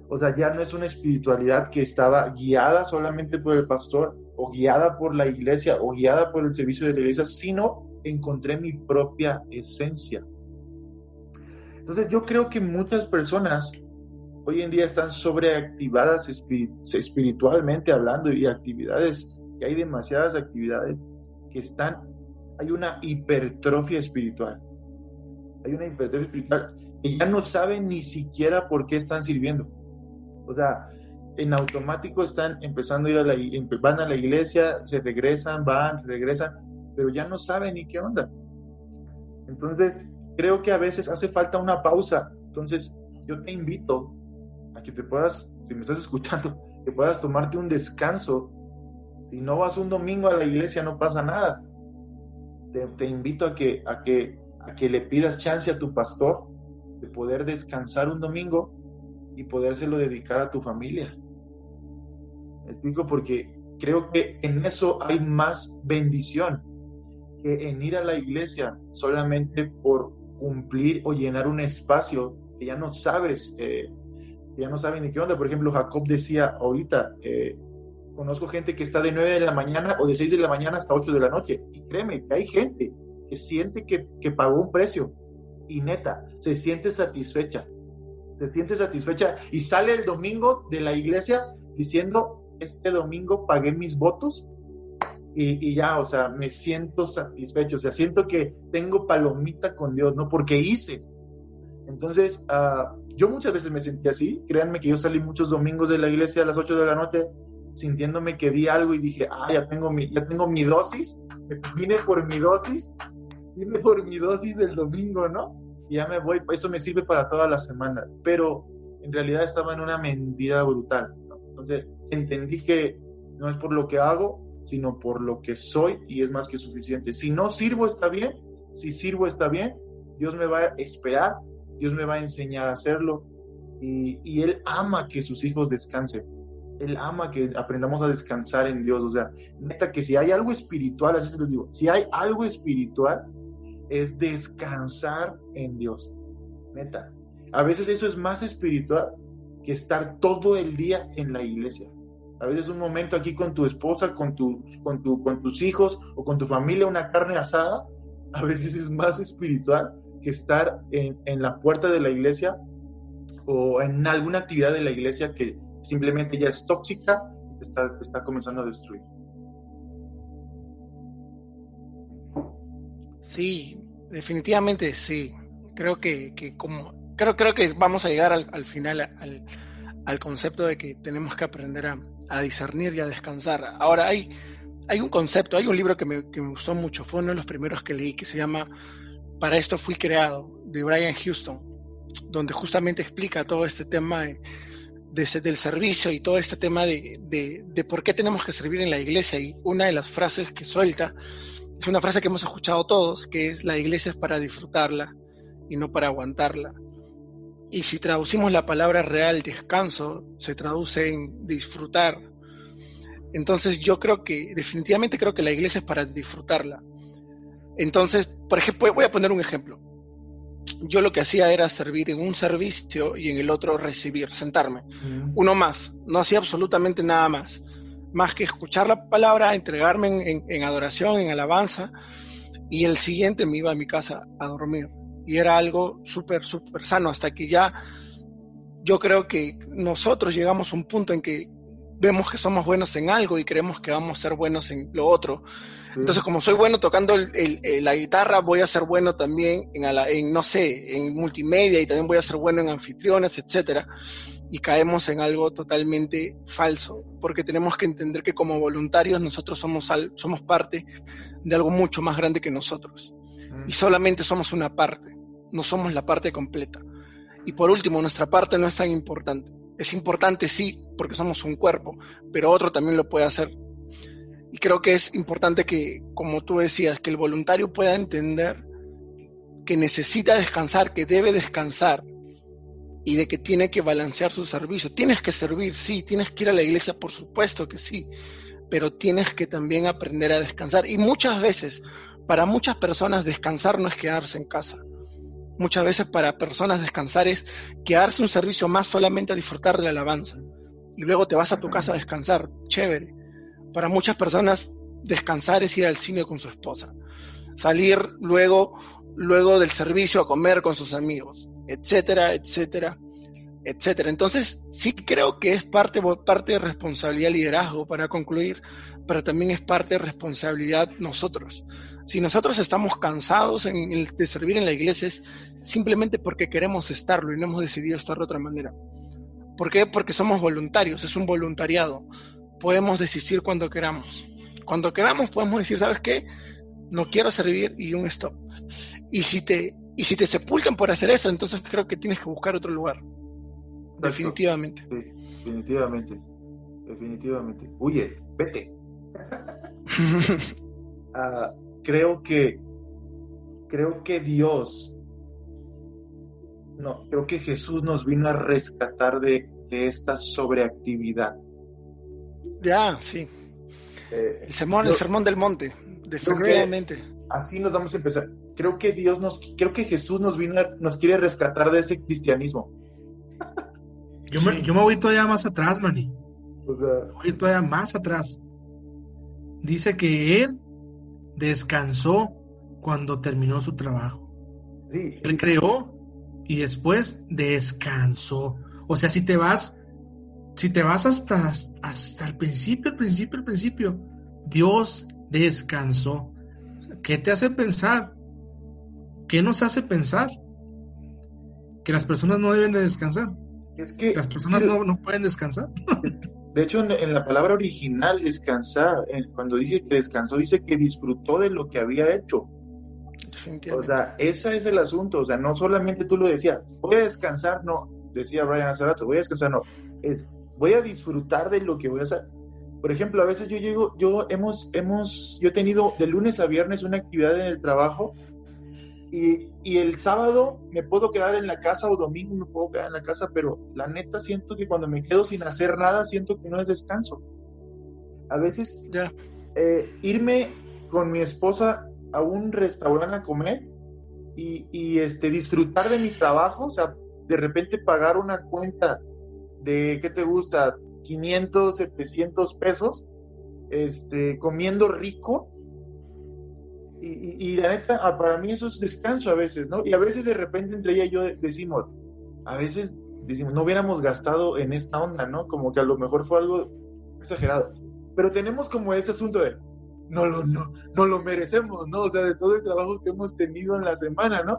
O sea, ya no es una espiritualidad que estaba guiada solamente por el pastor o guiada por la iglesia o guiada por el servicio de la iglesia, sino encontré mi propia esencia. Entonces yo creo que muchas personas hoy en día están sobreactivadas espiritualmente hablando y actividades, que hay demasiadas actividades que están, hay una hipertrofia espiritual. Hay una hipertrofia espiritual que ya no saben ni siquiera por qué están sirviendo. O sea, en automático están empezando a ir a la, van a la iglesia, se regresan, van, regresan, pero ya no saben ni qué onda. Entonces, creo que a veces hace falta una pausa. Entonces, yo te invito a que te puedas, si me estás escuchando, que puedas tomarte un descanso. Si no vas un domingo a la iglesia, no pasa nada. Te, invito a que, a, que, a que le pidas chance a tu pastor de poder descansar un domingo y podérselo dedicar a tu familia. ¿Me explico? Porque creo que en eso hay más bendición que en ir a la iglesia solamente por cumplir o llenar un espacio que ya no sabes, eh, que ya no saben ni qué onda. Por ejemplo, Jacob decía ahorita, eh, conozco gente que está de 9 de la mañana o de 6 de la mañana hasta 8 de la noche. Y créeme que hay gente que siente que, que pagó un precio y neta, se siente satisfecha se siente satisfecha y sale el domingo de la iglesia diciendo, este domingo pagué mis votos y, ya, o sea, me siento satisfecho, o sea, siento que tengo palomita con Dios, ¿no? Porque hice. Entonces, ah, yo muchas veces me sentí así, créanme que yo salí muchos domingos de la iglesia a las 8 de la noche sintiéndome que di algo y dije, ah, ya tengo mi, ya tengo mi dosis, vine por mi dosis, vine por mi dosis el domingo, ¿no? Ya me voy, eso me sirve para toda la semana, pero en realidad estaba en una mentira brutal. Entonces entendí que no es por lo que hago, sino por lo que soy y es más que suficiente. Si no sirvo está bien, si sirvo está bien, Dios me va a esperar, Dios me va a enseñar a hacerlo y, y Él ama que sus hijos descansen. Él ama que aprendamos a descansar en Dios. O sea, neta que si hay algo espiritual, así se lo digo, si hay algo espiritual, es descansar en Dios. Neta. A veces eso es más espiritual que estar todo el día en la iglesia. A veces un momento aquí con tu esposa, con, tu, con, tu, con tus hijos o con tu familia, una carne asada, a veces es más espiritual que estar en, la puerta de la iglesia o en alguna actividad de la iglesia que simplemente ya es tóxica, está, está comenzando a destruir. Sí, definitivamente sí. Creo que, como creo, creo que vamos a llegar al, final al, concepto de que tenemos que aprender a, discernir y a descansar. Ahora hay, hay un concepto, hay un libro que me, gustó mucho, fue uno de los primeros que leí, que se llama Para esto fui creado, de Brian Houston, donde justamente explica todo este tema de, del servicio y todo este tema de, de, por qué tenemos que servir en la iglesia. Y una de las frases que suelta es una frase que hemos escuchado todos, que es la iglesia es para disfrutarla y no para aguantarla. Y si traducimos la palabra real descanso, se traduce en disfrutar. Entonces yo creo que, definitivamente creo que la iglesia es para disfrutarla. Entonces, por ejemplo, voy a poner un ejemplo. Yo lo que hacía era servir en un servicio y en el otro recibir, sentarme. Uno más, no hacía absolutamente nada más más que escuchar la palabra, entregarme en, adoración, en alabanza. y el siguiente me iba a mi casa a dormir. Y era algo súper, súper sano, hasta que ya yo creo que nosotros llegamos a un punto en que vemos que somos buenos en algo y creemos que vamos a ser buenos en lo otro. Entonces, como soy bueno tocando la guitarra, voy a ser bueno también en, en, no sé, en multimedia y también voy a ser bueno en anfitriones, etcétera. Y caemos en algo totalmente falso, porque tenemos que entender que como voluntarios nosotros somos, somos parte de algo mucho más grande que nosotros. Y solamente somos una parte, no somos la parte completa. Y por último, nuestra parte no es tan importante. Es importante, sí, porque somos un cuerpo, pero otro también lo puede hacer. Y creo que es importante que, como tú decías, que el voluntario pueda entender que necesita descansar, que debe descansar y de que tiene que balancear su servicio. Tienes que servir, sí, tienes que ir a la iglesia, por supuesto que sí, pero tienes que también aprender a descansar. Y muchas veces, para muchas personas, descansar no es quedarse en casa muchas veces para personas descansar es quedarse un servicio más solamente a disfrutar de la alabanza. Y luego te vas a tu casa a descansar. Chévere. Para muchas personas descansar es ir al cine con su esposa. Salir luego, luego del servicio a comer con sus amigos, etcétera, etcétera, etcétera. Entonces, sí creo que es parte, parte de responsabilidad liderazgo para concluir, pero también es parte de responsabilidad nosotros. Si nosotros estamos cansados de servir en la iglesia es simplemente porque queremos estarlo y no hemos decidido estar de otra manera. ¿Por qué? Porque somos voluntarios, es un voluntariado. Podemos decidir cuando queramos. Cuando queramos podemos decir, ¿sabes qué? No quiero servir y un stop. Y si te, y si te sepultan por hacer eso, entonces creo que tienes que buscar otro lugar. Definitivamente. definitivamente. Definitivamente. Huye, vete. Ah, creo que creo que Dios no, creo que Jesús nos vino a rescatar de, esta sobreactividad. Ya, sí. Eh, el, sermón, el sermón del monte, definitivamente. Así nos vamos a empezar. Creo que Dios nos, creo que Jesús nos vino, nos quiere rescatar de ese cristianismo. Yo me, yo me voy todavía más atrás, Manny. O sea, voy todavía más atrás. Dice que él descansó cuando terminó su trabajo. Sí. Él creó y después descansó. O sea, si te vas, si te vas hasta, hasta el principio, el principio, el principio, Dios descansó. ¿Qué te hace pensar? ¿Qué nos hace pensar? Que las personas no deben de descansar. Es que las personas no, pueden descansar. de hecho, en, la palabra original descansar, cuando dice que descansó, dice que disfrutó de lo que había hecho. O sea, ese es el asunto. O sea, no solamente tú lo decías, voy a descansar, no, decía Brian hace rato, voy a descansar, no. Es, voy a disfrutar de lo que voy a hacer. Por ejemplo, a veces yo llego, yo hemos, hemos, yo he tenido de lunes a viernes una actividad en el trabajo y, y, el sábado me puedo quedar en la casa o domingo me puedo quedar en la casa, pero la neta siento que cuando me quedo sin hacer nada, siento que no es descanso. A veces. Eh, irme con mi esposa a un restaurante a comer y, y, este, disfrutar de mi trabajo, o sea, de repente pagar una cuenta de, ¿qué te gusta? 500, 700 pesos, este, comiendo rico y, la neta, ah, para mí eso es descanso a veces, ¿no? Y a veces de repente entre ella y yo decimos, a veces decimos, no hubiéramos gastado en esta onda, ¿no? Como que a lo mejor fue algo exagerado. Pero tenemos como ese asunto de, no lo, no, no lo merecemos, ¿no? O sea, de todo el trabajo que hemos tenido en la semana, ¿no?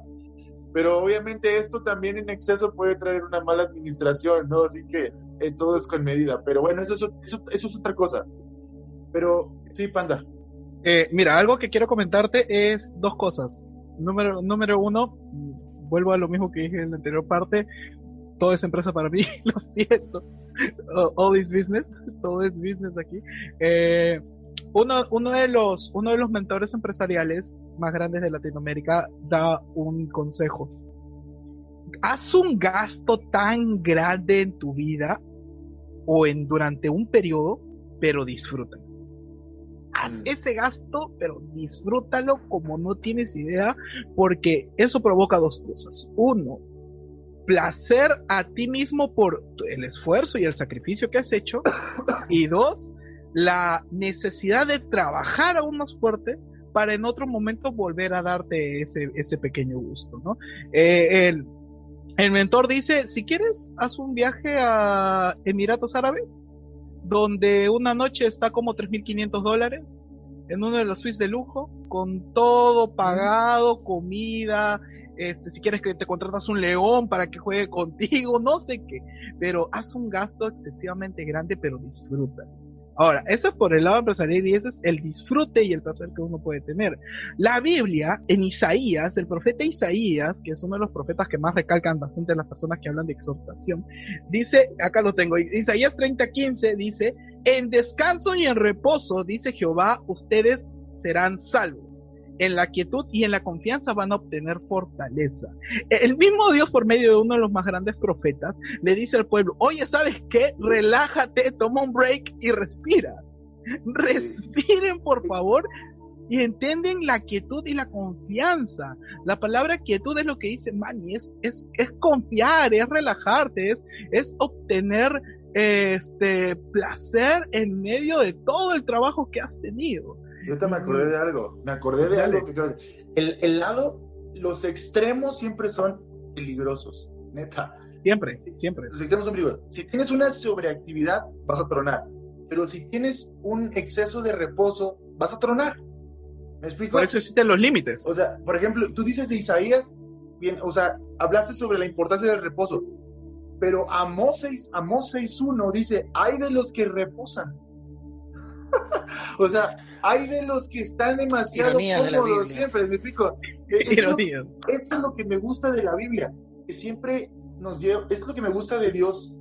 Pero obviamente esto también en exceso puede traer una mala administración, ¿no? Así que eh, todo es con medida. Pero bueno, eso, es otra cosa. Pero sí, Panda. Eh, mira, algo que quiero comentarte es dos cosas. Número, número uno, vuelvo a lo mismo que dije en la anterior parte, todo es empresa para mí, lo siento. All is business, todo es business aquí. Eh, uno, uno, de los, uno de los mentores empresariales más grandes de Latinoamérica da un consejo. Haz un gasto tan grande en tu vida o en durante un periodo, pero disfruta haz mm. ese gasto, pero disfrútalo como no tienes idea, porque eso provoca dos cosas. Uno, placer a ti mismo por el esfuerzo y el sacrificio que has hecho. Y dos, la necesidad de trabajar aún más fuerte para en otro momento volver a darte ese, ese pequeño gusto, ¿no? Eh, el, el mentor dice, si quieres, haz un viaje a Emiratos Árabes, donde una noche está como 3.500 dólares, en uno de los suites de lujo, con todo pagado, comida, este, si quieres que te contratas un león para que juegue contigo, no sé qué, pero haz un gasto excesivamente grande, pero disfruta. Ahora, eso es por el lado empresarial y ese es el disfrute y el placer que uno puede tener. La Biblia, en Isaías, el profeta Isaías, que es uno de los profetas que más recalcan bastante las personas que hablan de exhortación, dice, acá lo tengo, Isaías 30:15 dice, en descanso y en reposo, dice Jehová, ustedes serán salvos en la quietud y en la confianza van a obtener fortaleza. El mismo Dios, por medio de uno de los más grandes profetas, le dice al pueblo, oye, ¿sabes qué? Relájate, toma un break y respira. Respiren, por favor, y entienden la quietud y la confianza. La palabra quietud es lo que dice Manny, es, es, es confiar, es relajarte, es, es obtener este placer en medio de todo el trabajo que has tenido. Yo te me acordé de algo, me acordé de algo que el, el lado, los extremos siempre son peligrosos, neta. Siempre, siempre. Los extremos son peligrosos. Si tienes una sobreactividad, vas a tronar. Pero si tienes un exceso de reposo, vas a tronar. ¿Me explico? Por eso existen los límites. O sea, por ejemplo, tú dices de Isaías, bien, o sea, hablaste sobre la importancia del reposo. Pero Amós 6, Amós 6.1 dice, hay de los que reposan. o sea, hay de los que están demasiado cómodos siempre, me explico. Esto, esto es lo que me gusta de la Biblia, que siempre nos lleva, es lo que me gusta de Dios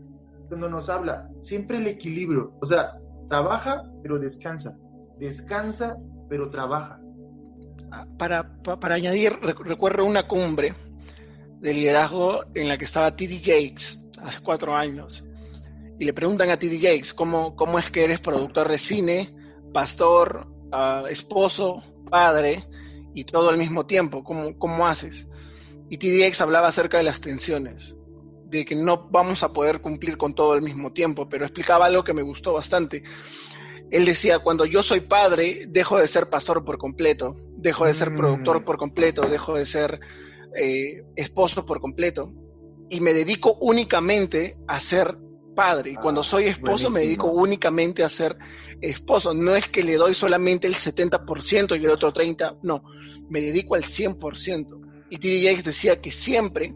cuando nos habla, siempre el equilibrio, o sea, trabaja pero descansa, descansa pero trabaja. Para, para, añadir, recuerdo una cumbre de liderazgo en la que estaba T.D. Gates hace cuatro años y le preguntan a T.D. Gates cómo, cómo es que eres productor de cine, pastor, uh, esposo, padre y todo al mismo tiempo, ¿cómo, cómo haces? Y TDX hablaba acerca de las tensiones, de que no vamos a poder cumplir con todo al mismo tiempo, pero explicaba algo que me gustó bastante. Él decía, cuando yo soy padre, dejo de ser pastor por completo, dejo de ser productor mm. por completo, dejo de ser eh, esposo por completo, y me dedico únicamente a ser padre. Y cuando ah, soy esposo me dedico únicamente a ser esposo. No es que le doy solamente el 70% y el otro 30%, no, me dedico al 100%. Y T.D. decía que siempre,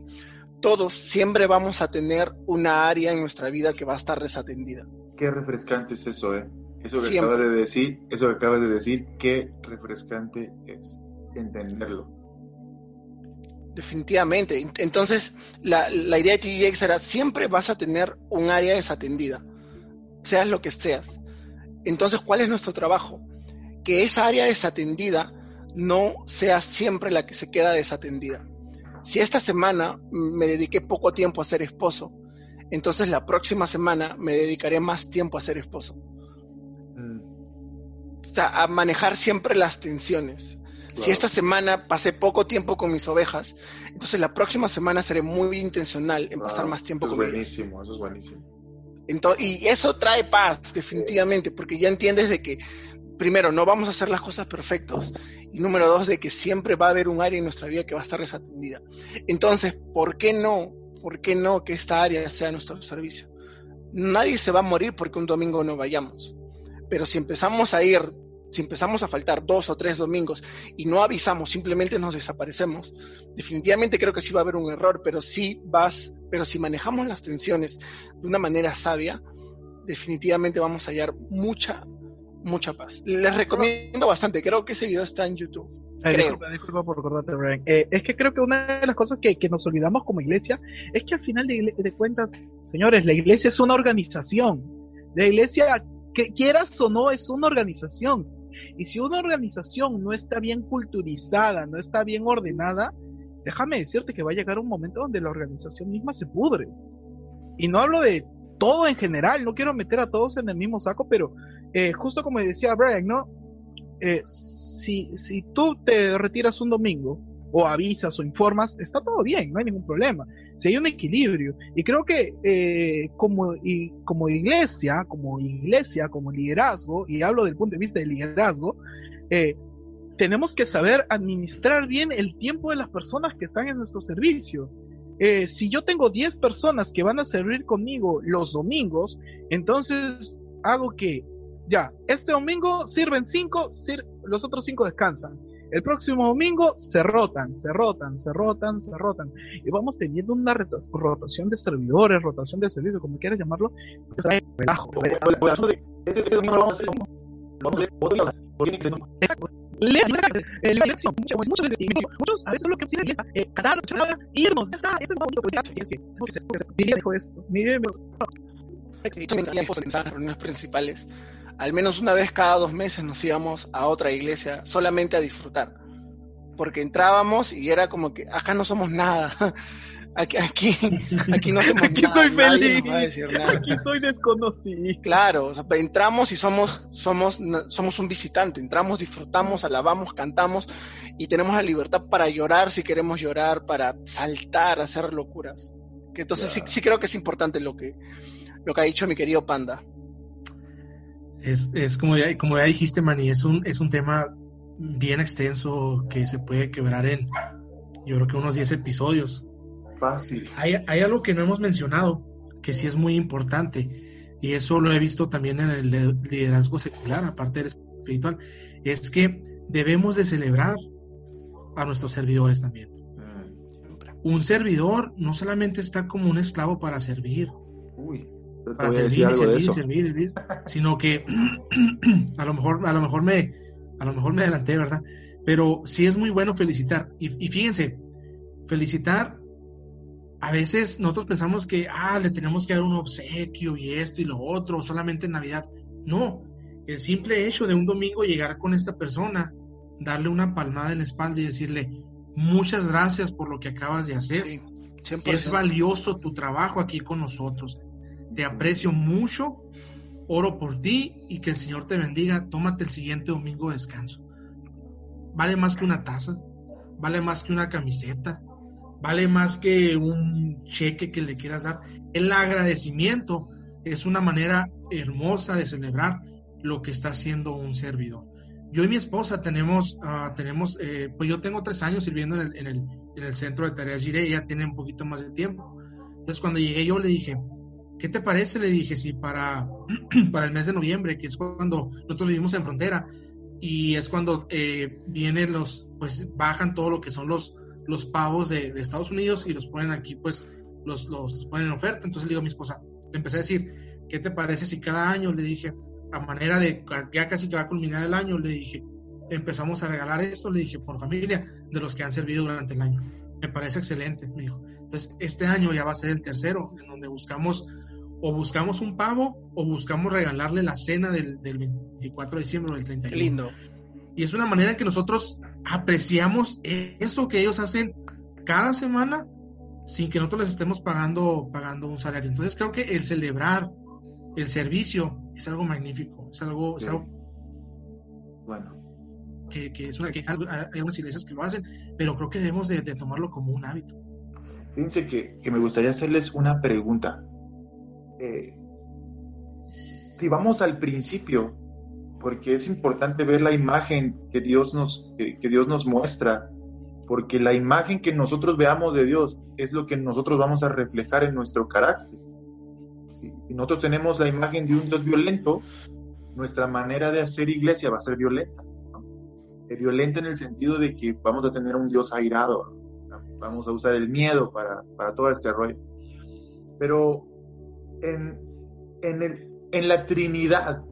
todos, siempre vamos a tener una área en nuestra vida que va a estar desatendida. Qué refrescante es eso, ¿eh? Eso que acabas de decir, eso que acabas de decir, qué refrescante es entenderlo. Definitivamente. Entonces, la, idea de TGX era siempre vas a tener un área desatendida, seas lo que seas. Entonces, ¿cuál es nuestro trabajo? Que esa área desatendida no sea siempre la que se queda desatendida. Si esta semana me dediqué poco tiempo a ser esposo, entonces la próxima semana me dedicaré más tiempo a ser esposo. Mm. O sea, a manejar siempre las tensiones. Si esta semana pasé poco tiempo con mis ovejas, entonces la próxima semana seré muy intencional en pasar más tiempo con ellas. Eso es buenísimo, eso es buenísimo. y eso trae paz, definitivamente, porque ya entiendes de que, primero, no vamos a hacer las cosas perfectos, y número dos, de que siempre va a haber un área en nuestra vida que va a estar desatendida. Entonces, ¿por qué no? ¿Por qué no que esta área sea nuestro servicio? Nadie se va a morir porque un domingo no vayamos. Pero si empezamos a ir si empezamos a faltar dos o tres domingos y no avisamos, simplemente nos desaparecemos, definitivamente creo que sí va a haber un error, pero sí vas, pero si manejamos las tensiones de una manera sabia, definitivamente vamos a hallar mucha, mucha paz. Les recomiendo bastante, creo que ese video está en YouTube. disculpa, por recordarte, Brian. Eh, es que creo que una de las cosas que, nos olvidamos como iglesia es que al final de, de cuentas, señores, la iglesia es una organización. La iglesia, que quieras o no, es una organización y si una organización no está bien culturizada, no está bien ordenada, déjame decirte que va a llegar un momento donde la organización misma se pudre. Y no hablo de todo en general, no quiero meter a todos en el mismo saco, pero eh, justo como decía Brian, ¿no? Eh, si, si tú te retiras un domingo o avisas o informas, está todo bien, no hay ningún problema. Si hay un equilibrio. Y creo que eh, como, y, como iglesia, como iglesia, como liderazgo, y hablo del punto de vista del liderazgo, eh, tenemos que saber administrar bien el tiempo de las personas que están en nuestro servicio. Eh, si yo tengo 10 personas que van a servir conmigo los domingos, entonces hago que, ya, este domingo sirven 5, los otros 5 descansan. El próximo domingo se rotan, se rotan, se rotan, se rotan. Y vamos teniendo una rotación de servidores, rotación de servicio, como quieras llamarlo. Muchos a veces lo que quieren es cantar, irnos. Ya está, ese es el es que, diría dijo esto. Miren, las reuniones principales al menos una vez cada dos meses nos íbamos a otra iglesia solamente a disfrutar. Porque entrábamos y era como que acá no somos nada. Aquí, aquí, aquí no somos aquí soy feliz. Aquí soy desconocido. Claro, entramos y somos, somos, somos un visitante. Entramos, disfrutamos, alabamos, cantamos y tenemos la libertad para llorar si queremos llorar, para saltar, hacer locuras. Que entonces sí, sí creo que es importante lo que, lo que ha dicho mi querido Panda. Es, es como, ya, como ya dijiste, Manny, es un, es un tema bien extenso que se puede quebrar en, yo creo que unos 10 episodios. Fácil. Hay, hay algo que no hemos mencionado, que sí es muy importante, y eso lo he visto también en el liderazgo secular, aparte del espiritual, es que debemos de celebrar a nuestros servidores también. Mm. Un servidor no solamente está como un esclavo para servir. Uy para servir, servir, servir, servir, sino que a lo mejor, a lo mejor me, a lo mejor me adelanté, ¿verdad? Pero sí es muy bueno felicitar. Y, fíjense, felicitar, a veces nosotros pensamos que, ah, le tenemos que dar un obsequio y esto y lo otro, solamente en Navidad. No, el simple hecho de un domingo llegar con esta persona, darle una palmada en la espalda y decirle, muchas gracias por lo que acabas de hacer. es valioso tu trabajo aquí con nosotros te aprecio mucho, oro por ti y que el Señor te bendiga. Tómate el siguiente domingo de descanso. Vale más que una taza, vale más que una camiseta, vale más que un cheque que le quieras dar. El agradecimiento es una manera hermosa de celebrar lo que está haciendo un servidor. Yo y mi esposa tenemos, ah, tenemos eh, pues yo tengo tres años sirviendo en el, en el, en el centro de tareas Gire, ella tiene un poquito más de tiempo. Entonces cuando llegué yo le dije, ¿qué te parece? Le dije, si para, para el mes de noviembre, que es cuando nosotros vivimos en frontera, y es cuando eh, vienen los, pues bajan todo lo que son los, los pavos de, Estados Unidos y los ponen aquí, pues los, los, ponen en oferta. Entonces le digo a mi esposa, le empecé a decir, ¿qué te parece si cada año, le dije, a manera de, ya casi que va a culminar el año, le dije, empezamos a regalar esto, le dije, por familia, de los que han servido durante el año. Me parece excelente, me dijo. Entonces, este año ya va a ser el tercero, en donde buscamos o buscamos un pavo o buscamos regalarle la cena del, del 24 de diciembre o del 31. Lindo. Y es una manera en que nosotros apreciamos eso que ellos hacen cada semana sin que nosotros les estemos pagando, pagando un salario. Entonces creo que el celebrar el servicio es algo magnífico, es algo, es algo bueno. Que, que, es una que hay unas iglesias que lo hacen, pero creo que debemos de, tomarlo como un hábito. Fíjense que, que me gustaría hacerles una pregunta. Eh, si vamos al principio, porque es importante ver la imagen que Dios nos, que, Dios nos muestra, porque la imagen que nosotros veamos de Dios es lo que nosotros vamos a reflejar en nuestro carácter. Si nosotros tenemos la imagen de un Dios violento, nuestra manera de hacer iglesia va a ser violenta. Eh, violenta en el sentido de que vamos a tener un Dios airado, vamos a usar el miedo para, para todo este rollo. Pero en, el, en la Trinidad,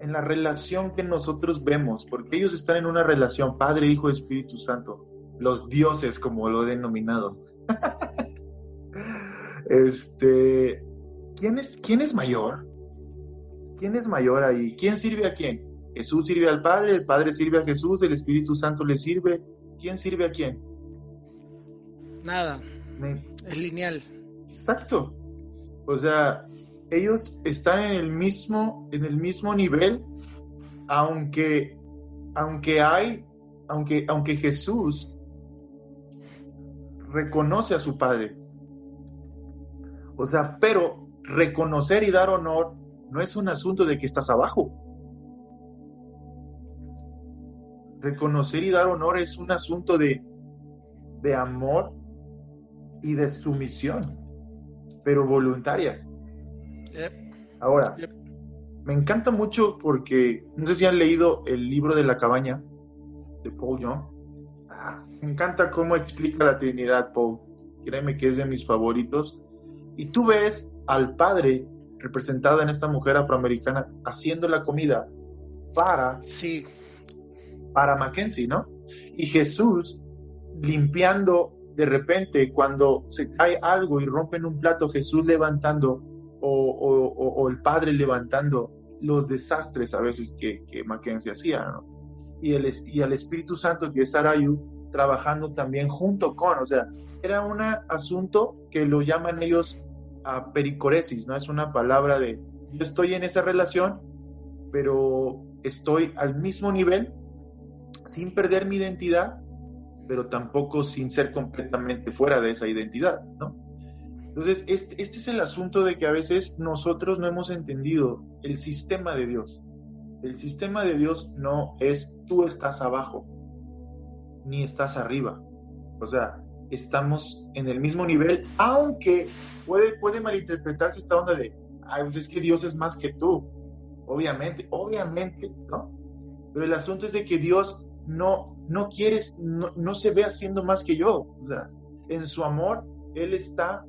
en la relación que nosotros vemos, porque ellos están en una relación Padre, Hijo, Espíritu Santo, los dioses como lo he denominado. este, ¿quién es, ¿quién es mayor? ¿Quién es mayor ahí? ¿Quién sirve a quién? Jesús sirve al Padre, el Padre sirve a Jesús, el Espíritu Santo le sirve. ¿Quién sirve a quién? Nada. Es lineal. Exacto. O sea, ellos están en el mismo, en el mismo nivel, aunque, aunque hay, aunque, aunque Jesús reconoce a su Padre. O sea, pero reconocer y dar honor no es un asunto de que estás abajo. reconocer y dar honor es un asunto de, de amor y de sumisión, pero voluntaria. Ahora, me encanta mucho porque, no sé si han leído el libro de la cabaña de Paul Young. Ah, me encanta cómo explica la Trinidad, Paul. Créeme que es de mis favoritos. Y tú ves al Padre representado en esta mujer afroamericana haciendo la comida para, sí. para Mackenzie, ¿no? Y Jesús limpiando de repente cuando se cae algo y rompen un plato, Jesús levantando o, el padre levantando los desastres a veces que, que Mackenzie hacía, ¿no? Y, el, y al Espíritu Santo que es Arayu trabajando también junto con, o sea, era un asunto que lo llaman ellos a pericoresis, ¿no? Es una palabra de, yo estoy en esa relación, pero estoy al mismo nivel, sin perder mi identidad, pero tampoco sin ser completamente fuera de esa identidad, ¿no? Entonces, este, este, es el asunto de que a veces nosotros no hemos entendido el sistema de Dios. El sistema de Dios no es tú estás abajo, ni estás arriba. O sea, estamos en el mismo nivel, aunque puede, puede malinterpretarse esta onda de, ay, pues es que Dios es más que tú. Obviamente, obviamente, ¿no? Pero el asunto es de que Dios no, no quiere, no, no se ve haciendo más que yo. O sea, en su amor, Él está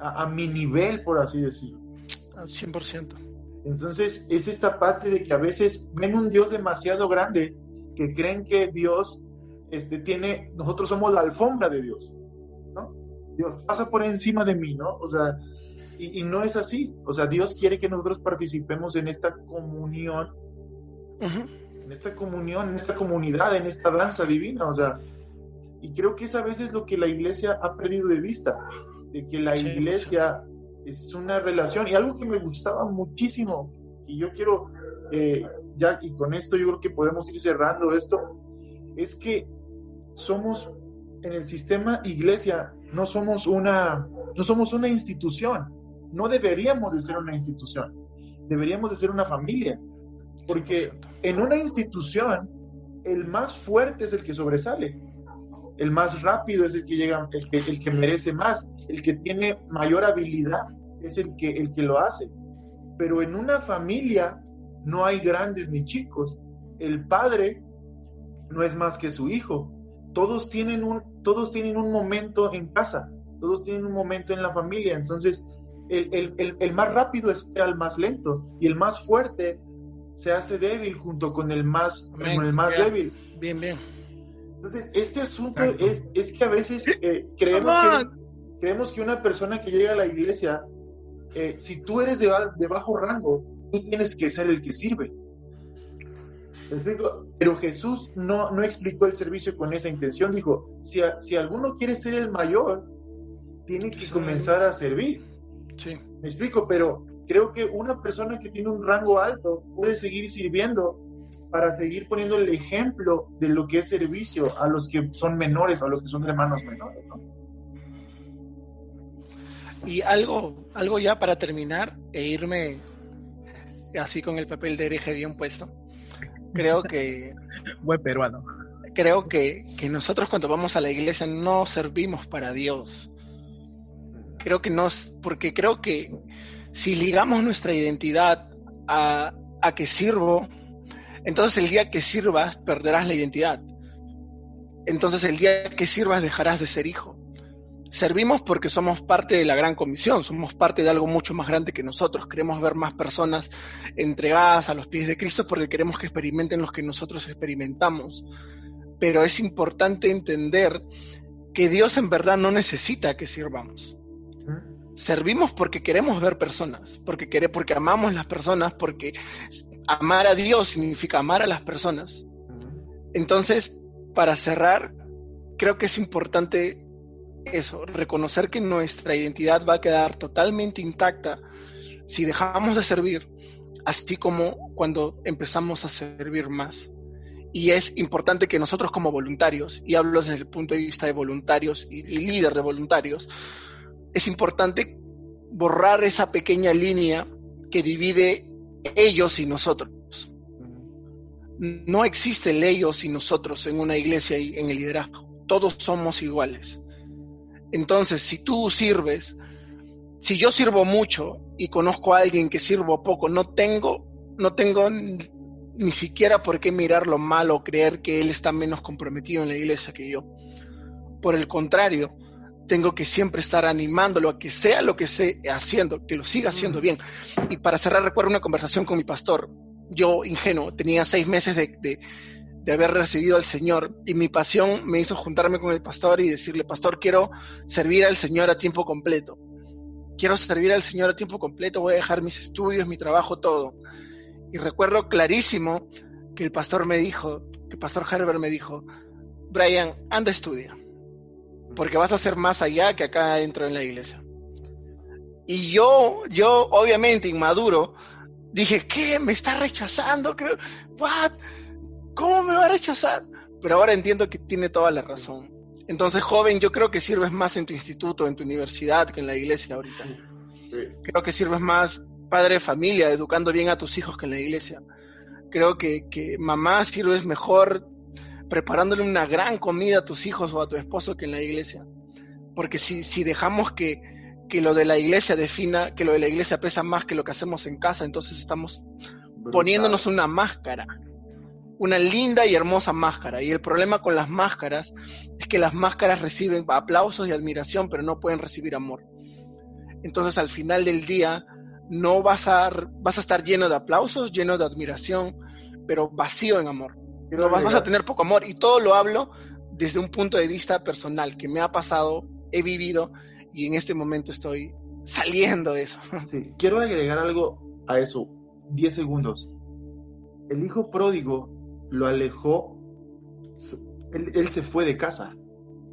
a, mi nivel, por así decirlo. Al 100%. Entonces, es esta parte de que a veces ven un Dios demasiado grande que creen que Dios este, tiene, nosotros somos la alfombra de Dios, ¿no? Dios pasa por encima de mí, ¿no? O sea, y, no es así. O sea, Dios quiere que nosotros participemos en esta comunión, en esta comunión, en esta comunidad, en esta danza divina, o sea, y creo que es a veces lo que la iglesia ha perdido de vista de que la iglesia es una relación y algo que me gustaba muchísimo y yo quiero eh, ya y con esto yo creo que podemos ir cerrando esto es que somos en el sistema iglesia no somos una no somos una institución no deberíamos de ser una institución deberíamos de ser una familia porque en una institución el más fuerte es el que sobresale el más rápido es el que llega, el que, el que merece más, el que tiene mayor habilidad es el que, el que lo hace. Pero en una familia no hay grandes ni chicos. El padre no es más que su hijo. Todos tienen un, todos tienen un momento en casa, todos tienen un momento en la familia. Entonces, el, el más rápido espera al más lento y el más fuerte se hace débil junto con el más, con el más débil. Bien, bien. Entonces, este asunto es, es, que a veces eh, creemos, que, creemos que una persona que llega a la iglesia, eh, si tú eres de, de, bajo rango, tú tienes que ser el que sirve. explico? Pero Jesús no, no explicó el servicio con esa intención. Dijo, si, si alguno quiere ser el mayor, tiene que comenzar a servir. Sí. Me explico, pero creo que una persona que tiene un rango alto puede seguir sirviendo para seguir poniendo el ejemplo de lo que es servicio a los que son menores, a los que son hermanos menores. Y algo, algo ya para terminar e irme así con el papel de hereje bien puesto. Creo que... Buen peruano. Creo que, que nosotros cuando vamos a la iglesia no servimos para Dios. Creo que no, porque creo que si ligamos nuestra identidad a, a que sirvo entonces el día que sirvas perderás la identidad. Entonces el día que sirvas dejarás de ser hijo. Servimos porque somos parte de la gran comisión, somos parte de algo mucho más grande que nosotros. Queremos ver más personas entregadas a los pies de Cristo porque queremos que experimenten los que nosotros experimentamos. Pero es importante entender que Dios en verdad no necesita que sirvamos. Servimos porque queremos ver personas, porque, queremos, porque amamos las personas, porque amar a Dios significa amar a las personas. Entonces, para cerrar, creo que es importante eso, reconocer que nuestra identidad va a quedar totalmente intacta si dejamos de servir, así como cuando empezamos a servir más. Y es importante que nosotros como voluntarios, y hablo desde el punto de vista de voluntarios y, y líder de voluntarios, es importante borrar esa pequeña línea que divide ellos y nosotros. no existe el ellos y nosotros en una iglesia y en el liderazgo. Todos somos iguales. Entonces, si tú sirves, si yo sirvo mucho y conozco a alguien que sirvo poco, no tengo, no tengo ni siquiera por qué mirarlo mal o creer que él está menos comprometido en la iglesia que yo. Por el contrario, tengo que siempre estar animándolo a que sea lo que esté haciendo, que lo siga haciendo bien. Y para cerrar, recuerdo una conversación con mi pastor. Yo, ingenuo, tenía seis meses de, de, haber recibido al Señor y mi pasión me hizo juntarme con el pastor y decirle, pastor, quiero servir al Señor a tiempo completo. Quiero servir al Señor a tiempo completo, voy a dejar mis estudios, mi trabajo, todo. Y recuerdo clarísimo que el pastor me dijo, que el pastor Herbert me dijo, Brian, anda estudia porque vas a ser más allá que acá dentro en la iglesia. Y yo, yo, obviamente, inmaduro, dije, ¿qué? ¿Me está rechazando? ¿What? ¿Cómo me va a rechazar? Pero ahora entiendo que tiene toda la razón. Entonces, joven, yo creo que sirves más en tu instituto, en tu universidad, que en la iglesia ahorita. Creo que sirves más padre de familia, educando bien a tus hijos que en la iglesia. Creo que, que mamá sirves mejor preparándole una gran comida a tus hijos o a tu esposo que en la iglesia. Porque si, si dejamos que, que lo de la iglesia defina, que lo de la iglesia pesa más que lo que hacemos en casa, entonces estamos poniéndonos una máscara, una linda y hermosa máscara. Y el problema con las máscaras es que las máscaras reciben aplausos y admiración, pero no pueden recibir amor. Entonces al final del día no vas a, vas a estar lleno de aplausos, lleno de admiración, pero vacío en amor no vas, a tener poco amor. Y todo lo hablo desde un punto de vista personal, que me ha pasado, he vivido y en este momento estoy saliendo de eso. Sí, quiero agregar algo a eso. 10 segundos. El hijo pródigo lo alejó, él, se fue de casa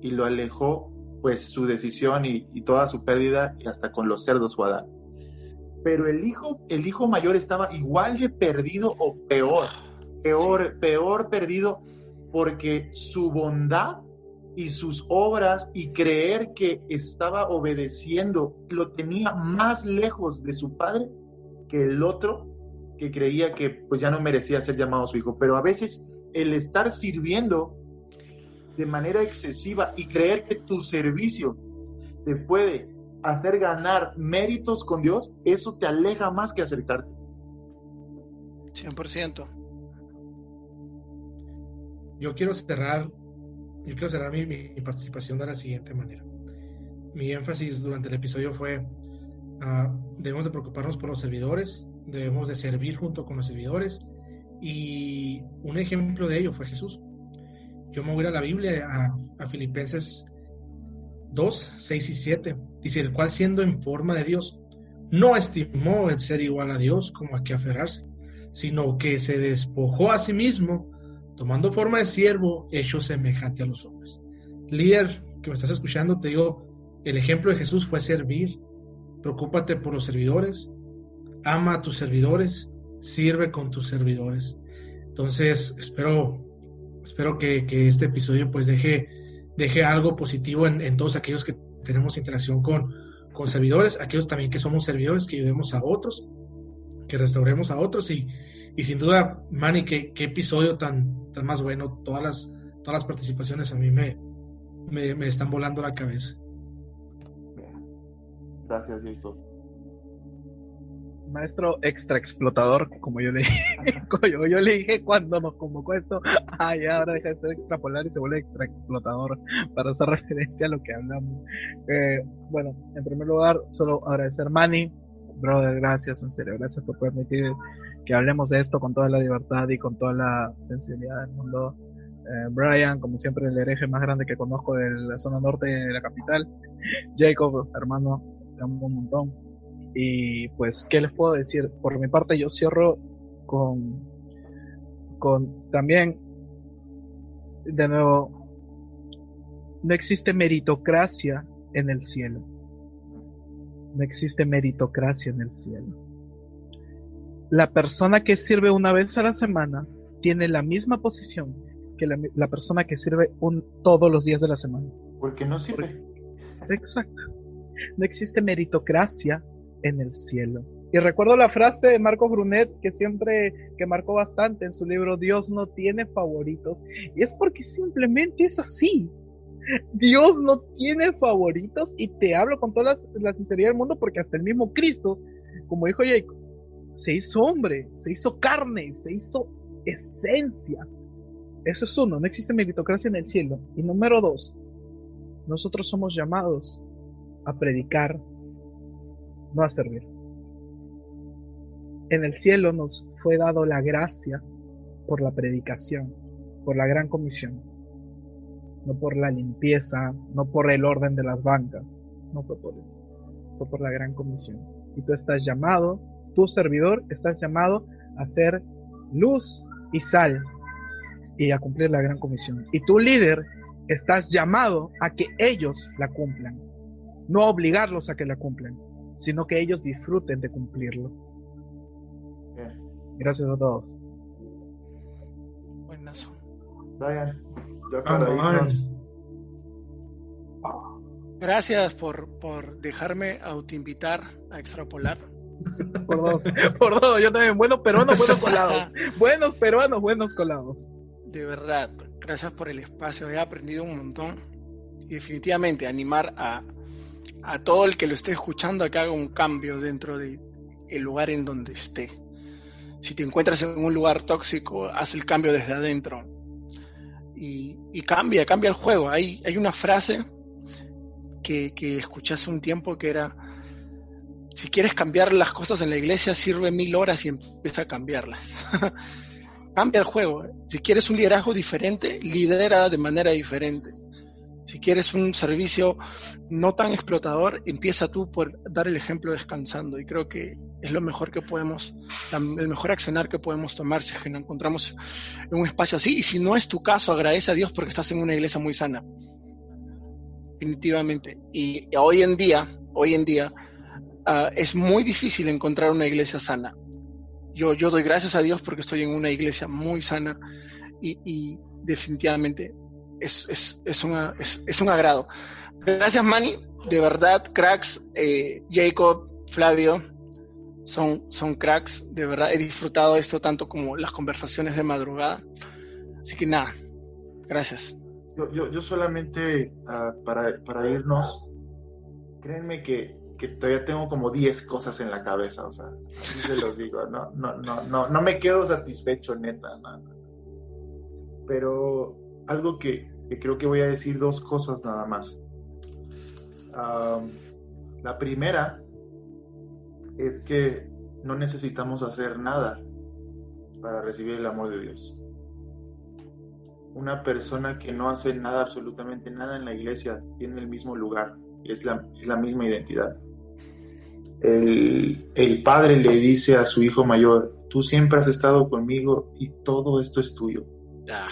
y lo alejó pues su decisión y, toda su pérdida y hasta con los cerdos fue Pero el hijo, el hijo mayor estaba igual de perdido o peor peor, peor perdido, porque su bondad y sus obras y creer que estaba obedeciendo lo tenía más lejos de su padre que el otro que creía que pues ya no merecía ser llamado su hijo. Pero a veces el estar sirviendo de manera excesiva y creer que tu servicio te puede hacer ganar méritos con Dios, eso te aleja más que acercarte. 100%. Yo quiero cerrar, yo quiero cerrar mi, participación de la siguiente manera. Mi énfasis durante el episodio fue, ah, debemos de preocuparnos por los servidores, debemos de servir junto con los servidores, y un ejemplo de ello fue Jesús. Yo me voy a la Biblia, a, a Filipenses 2, 6 y 7. Dice, el cual siendo en forma de Dios, no estimó el ser igual a Dios como a que aferrarse, sino que se despojó a sí mismo, tomando forma de siervo, hecho semejante a los hombres. Líder que me estás escuchando, te digo, el ejemplo de Jesús fue servir. Preocúpate por los servidores, ama a tus servidores, sirve con tus servidores. Entonces, espero, espero que, este episodio pues deje, deje algo positivo en, todos aquellos que tenemos interacción con, con servidores, aquellos también que somos servidores, que ayudemos a otros, que restauremos a otros y, y sin duda, Manny, qué, qué episodio tan, tan más bueno. Todas las, todas las participaciones a mí me, me, están volando la cabeza. Gracias, Jacob. Maestro extra explotador, como yo le, como yo, le dije cuando nos convocó esto, ay, ahora deja de ser extrapolar y se vuelve extra explotador para hacer referencia a lo que hablamos. Eh, bueno, en primer lugar, solo agradecer Manny, brother, gracias, en serio, gracias por permitir que hablemos de esto con toda la libertad y con toda la sensibilidad del mundo. Eh, Brian, como siempre, el hereje más grande que conozco de la zona norte de la capital. Jacob, hermano, te amo un montón. Y pues, ¿qué les puedo decir? Por mi parte, yo cierro con, con también, de nuevo, no existe meritocracia en el cielo. No existe meritocracia en el cielo la persona que sirve una vez a la semana tiene la misma posición que la, persona que sirve un, todos los días de la semana. Porque no sirve. Exacto. No existe meritocracia en el cielo. Y recuerdo la frase de Marco Brunet que siempre, que marcó bastante en su libro Dios no tiene favoritos. Y es porque simplemente es así. Dios no tiene favoritos y te hablo con toda la, sinceridad del mundo porque hasta el mismo Cristo, como dijo Jacob, se hizo hombre, se hizo carne, se hizo esencia. Eso es uno, no existe meritocracia en el cielo. Y número dos, nosotros somos llamados a predicar, no a servir. En el cielo nos fue dado la gracia por la predicación, por la gran comisión no por la limpieza, no por el orden de las bancas, no fue por eso, fue por la gran comisión. Y tú estás llamado, tu servidor, estás llamado a ser luz y sal y a cumplir la gran comisión. Y tu líder, estás llamado a que ellos la cumplan, no a obligarlos a que la cumplan, sino que ellos disfruten de cumplirlo. Gracias a todos. Buenas. Gracias por, por dejarme autoinvitar a extrapolar. Por dos, por dos, yo también. Buenos peruanos, buenos colados. buenos peruanos, buenos colados. De verdad, gracias por el espacio. He aprendido un montón. Y definitivamente animar a, a todo el que lo esté escuchando a que haga un cambio dentro del el lugar en donde esté. Si te encuentras en un lugar tóxico, haz el cambio desde adentro y, cambia, cambia el juego. Hay, hay una frase que, que escuché hace un tiempo que era, si quieres cambiar las cosas en la iglesia, sirve mil horas y empieza a cambiarlas. cambia el juego. Si quieres un liderazgo diferente, lidera de manera diferente. Si quieres un servicio no tan explotador, empieza tú por dar el ejemplo descansando. Y creo que es lo mejor que podemos, el mejor accionar que podemos tomar si es que nos encontramos en un espacio así. Y si no es tu caso, agradece a Dios porque estás en una iglesia muy sana. Definitivamente. Y hoy en día, hoy en día, ah, es muy difícil encontrar una iglesia sana. Yo, yo doy gracias a Dios porque estoy en una iglesia muy sana y, y definitivamente es, es, una, es, un agrado. Gracias, Manny. De verdad, cracks. Eh, Jacob, Flavio, son, son cracks. De verdad, he disfrutado esto tanto como las conversaciones de madrugada. Así que nada, gracias. Yo, yo, solamente ah, para, para, irnos, créanme que, que, todavía tengo como 10 cosas en la cabeza, o sea, así se los digo, no, no, no, no, no me quedo satisfecho, neta, Pero algo que, creo que voy a decir dos cosas nada más. la primera es que no necesitamos hacer nada para recibir el amor de Dios. Una persona que no hace nada, absolutamente nada en la iglesia, tiene el mismo lugar, es la, es la misma identidad. El, el, padre le dice a su hijo mayor, tú siempre has estado conmigo y todo esto es tuyo. Ah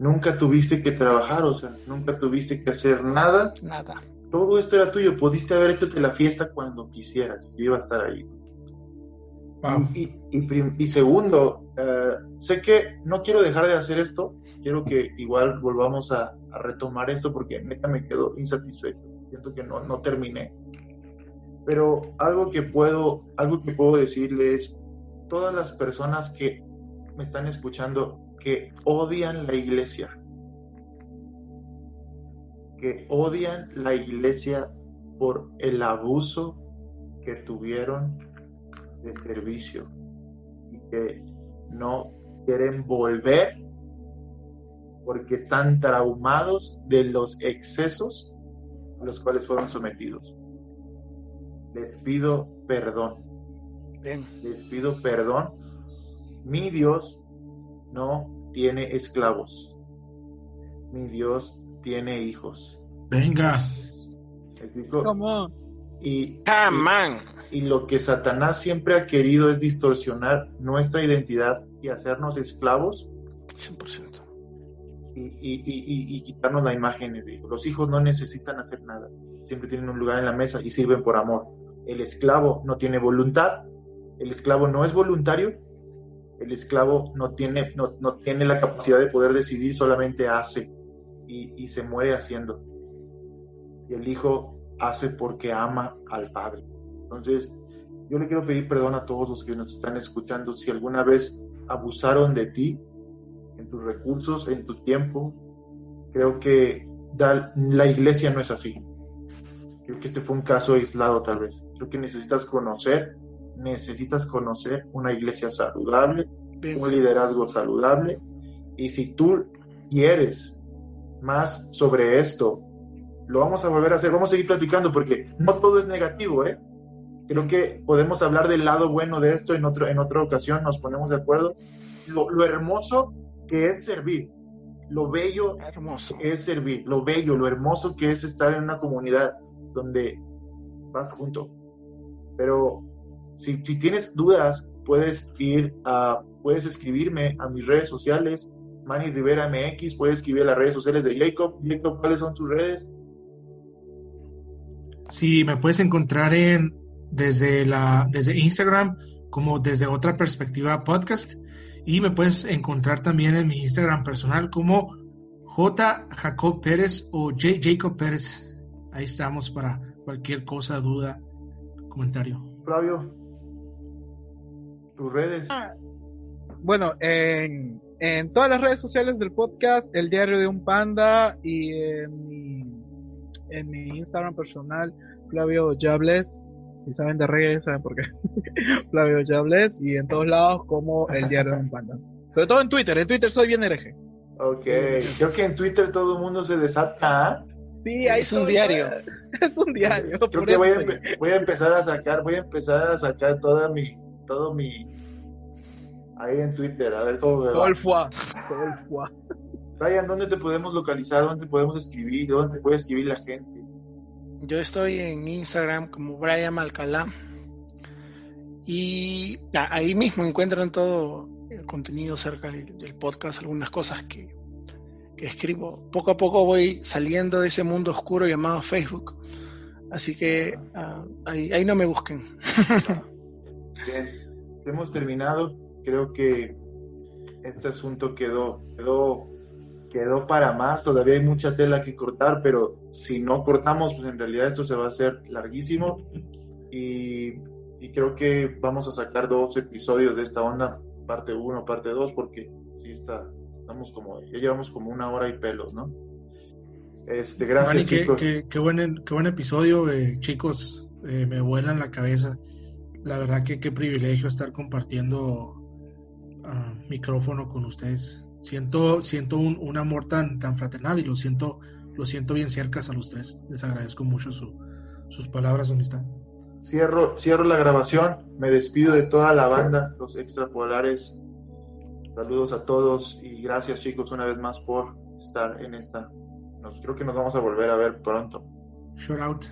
nunca tuviste que trabajar, o sea, nunca tuviste que hacer nada. Nada. Todo esto era tuyo, pudiste haber hecho la fiesta cuando quisieras, yo iba a estar ahí. Y, y, segundo, eh, sé que no quiero dejar de hacer esto, quiero que igual volvamos a, retomar esto porque neta me quedo insatisfecho, siento que no, no terminé. Pero algo que puedo, algo que puedo decirles, todas las personas que me están escuchando, que odian la iglesia, que odian la iglesia por el abuso que tuvieron de servicio y que no quieren volver porque están traumados de los excesos a los cuales fueron sometidos. Les pido perdón. Les pido perdón. Mi Dios no tiene esclavos. Mi Dios tiene hijos. Venga. Y, y, lo que Satanás siempre ha querido es distorsionar nuestra identidad y hacernos esclavos. 100%. Y, y, y, quitarnos la imagen de hijos. Los hijos no necesitan hacer nada. Siempre tienen un lugar en la mesa y sirven por amor. El esclavo no tiene voluntad. El esclavo no es voluntario el esclavo no tiene, no, tiene la capacidad de poder decidir, solamente hace y, se muere haciendo. Y el hijo hace porque ama al padre. Entonces, yo le quiero pedir perdón a todos los que nos están escuchando si alguna vez abusaron de ti, en tus recursos, en tu tiempo. Creo que la iglesia no es así. Creo que este fue un caso aislado tal vez. Creo que necesitas conocer, necesitas conocer una iglesia saludable, un liderazgo saludable. Y si tú quieres más sobre esto, lo vamos a volver a hacer, vamos a seguir platicando porque no todo es negativo, ¿eh? Creo que podemos hablar del lado bueno de esto en, otro, en otra ocasión, nos ponemos de acuerdo. Lo, lo hermoso que es servir, lo bello hermoso. que es servir, lo bello, lo hermoso que es estar en una comunidad donde vas junto. Pero si, tienes dudas, puedes ir a, puedes escribirme a mis redes sociales, Manny Rivera MX, puedes escribir a las redes sociales de Jacob. Jacob, ¿cuáles son tus redes? Sí, me puedes encontrar en desde la desde Instagram como desde otra perspectiva podcast y me puedes encontrar también en mi Instagram personal como J Jacob Pérez o J Jacob Pérez. Ahí estamos para cualquier cosa, duda, comentario. Flavio, tus redes. Ah, bueno, en, en todas las redes sociales del podcast, El Diario de un Panda y en mi, en mi Instagram personal, Flavio Yables. Si saben de reggae, saben por qué. Flavio Yables y en todos lados como El Diario de un Panda. Sobre todo en Twitter, en Twitter soy bien hereje. Ok, creo que en Twitter todo el mundo se desata. ¿ah? Sí, ahí es un diario. Es un diario. Creo que voy a, voy a, empezar a sacar, voy a empezar a sacar toda mi, todo mi, ahí en Twitter, a ver cómo me va. Ryan, ¿dónde te podemos localizar? ¿Dónde podemos escribir? ¿Dónde puede escribir la gente? Yo estoy en Instagram como Brian Alcalá. Y ahí mismo encuentran todo el contenido cerca del, podcast, algunas cosas que, escribo. Poco a poco voy saliendo de ese mundo oscuro llamado Facebook. Así que ah, ahí, no me busquen. Bien, hemos terminado creo que este asunto quedó, quedó, quedó para más, todavía hay mucha tela que cortar, pero si no cortamos, pues en realidad esto se va a hacer larguísimo y, creo que vamos a sacar dos episodios de esta onda, parte 1, parte 2, porque sí está, estamos como, ya llevamos como una hora y pelos, ¿no? Este, gracias, chicos. Qué, buen, qué buen episodio, eh, chicos, eh, me vuelan la cabeza. La verdad que qué privilegio estar compartiendo micrófono con ustedes. Siento, siento un, amor tan, tan fraternal y lo siento, lo siento bien cerca a los tres. Les agradezco mucho sus palabras de amistad. Cierro, cierro la grabación, me despido de toda la banda, los extrapolares. Saludos a todos y gracias chicos una vez más por estar en esta. Nos, creo que nos vamos a volver a ver pronto. Shout out.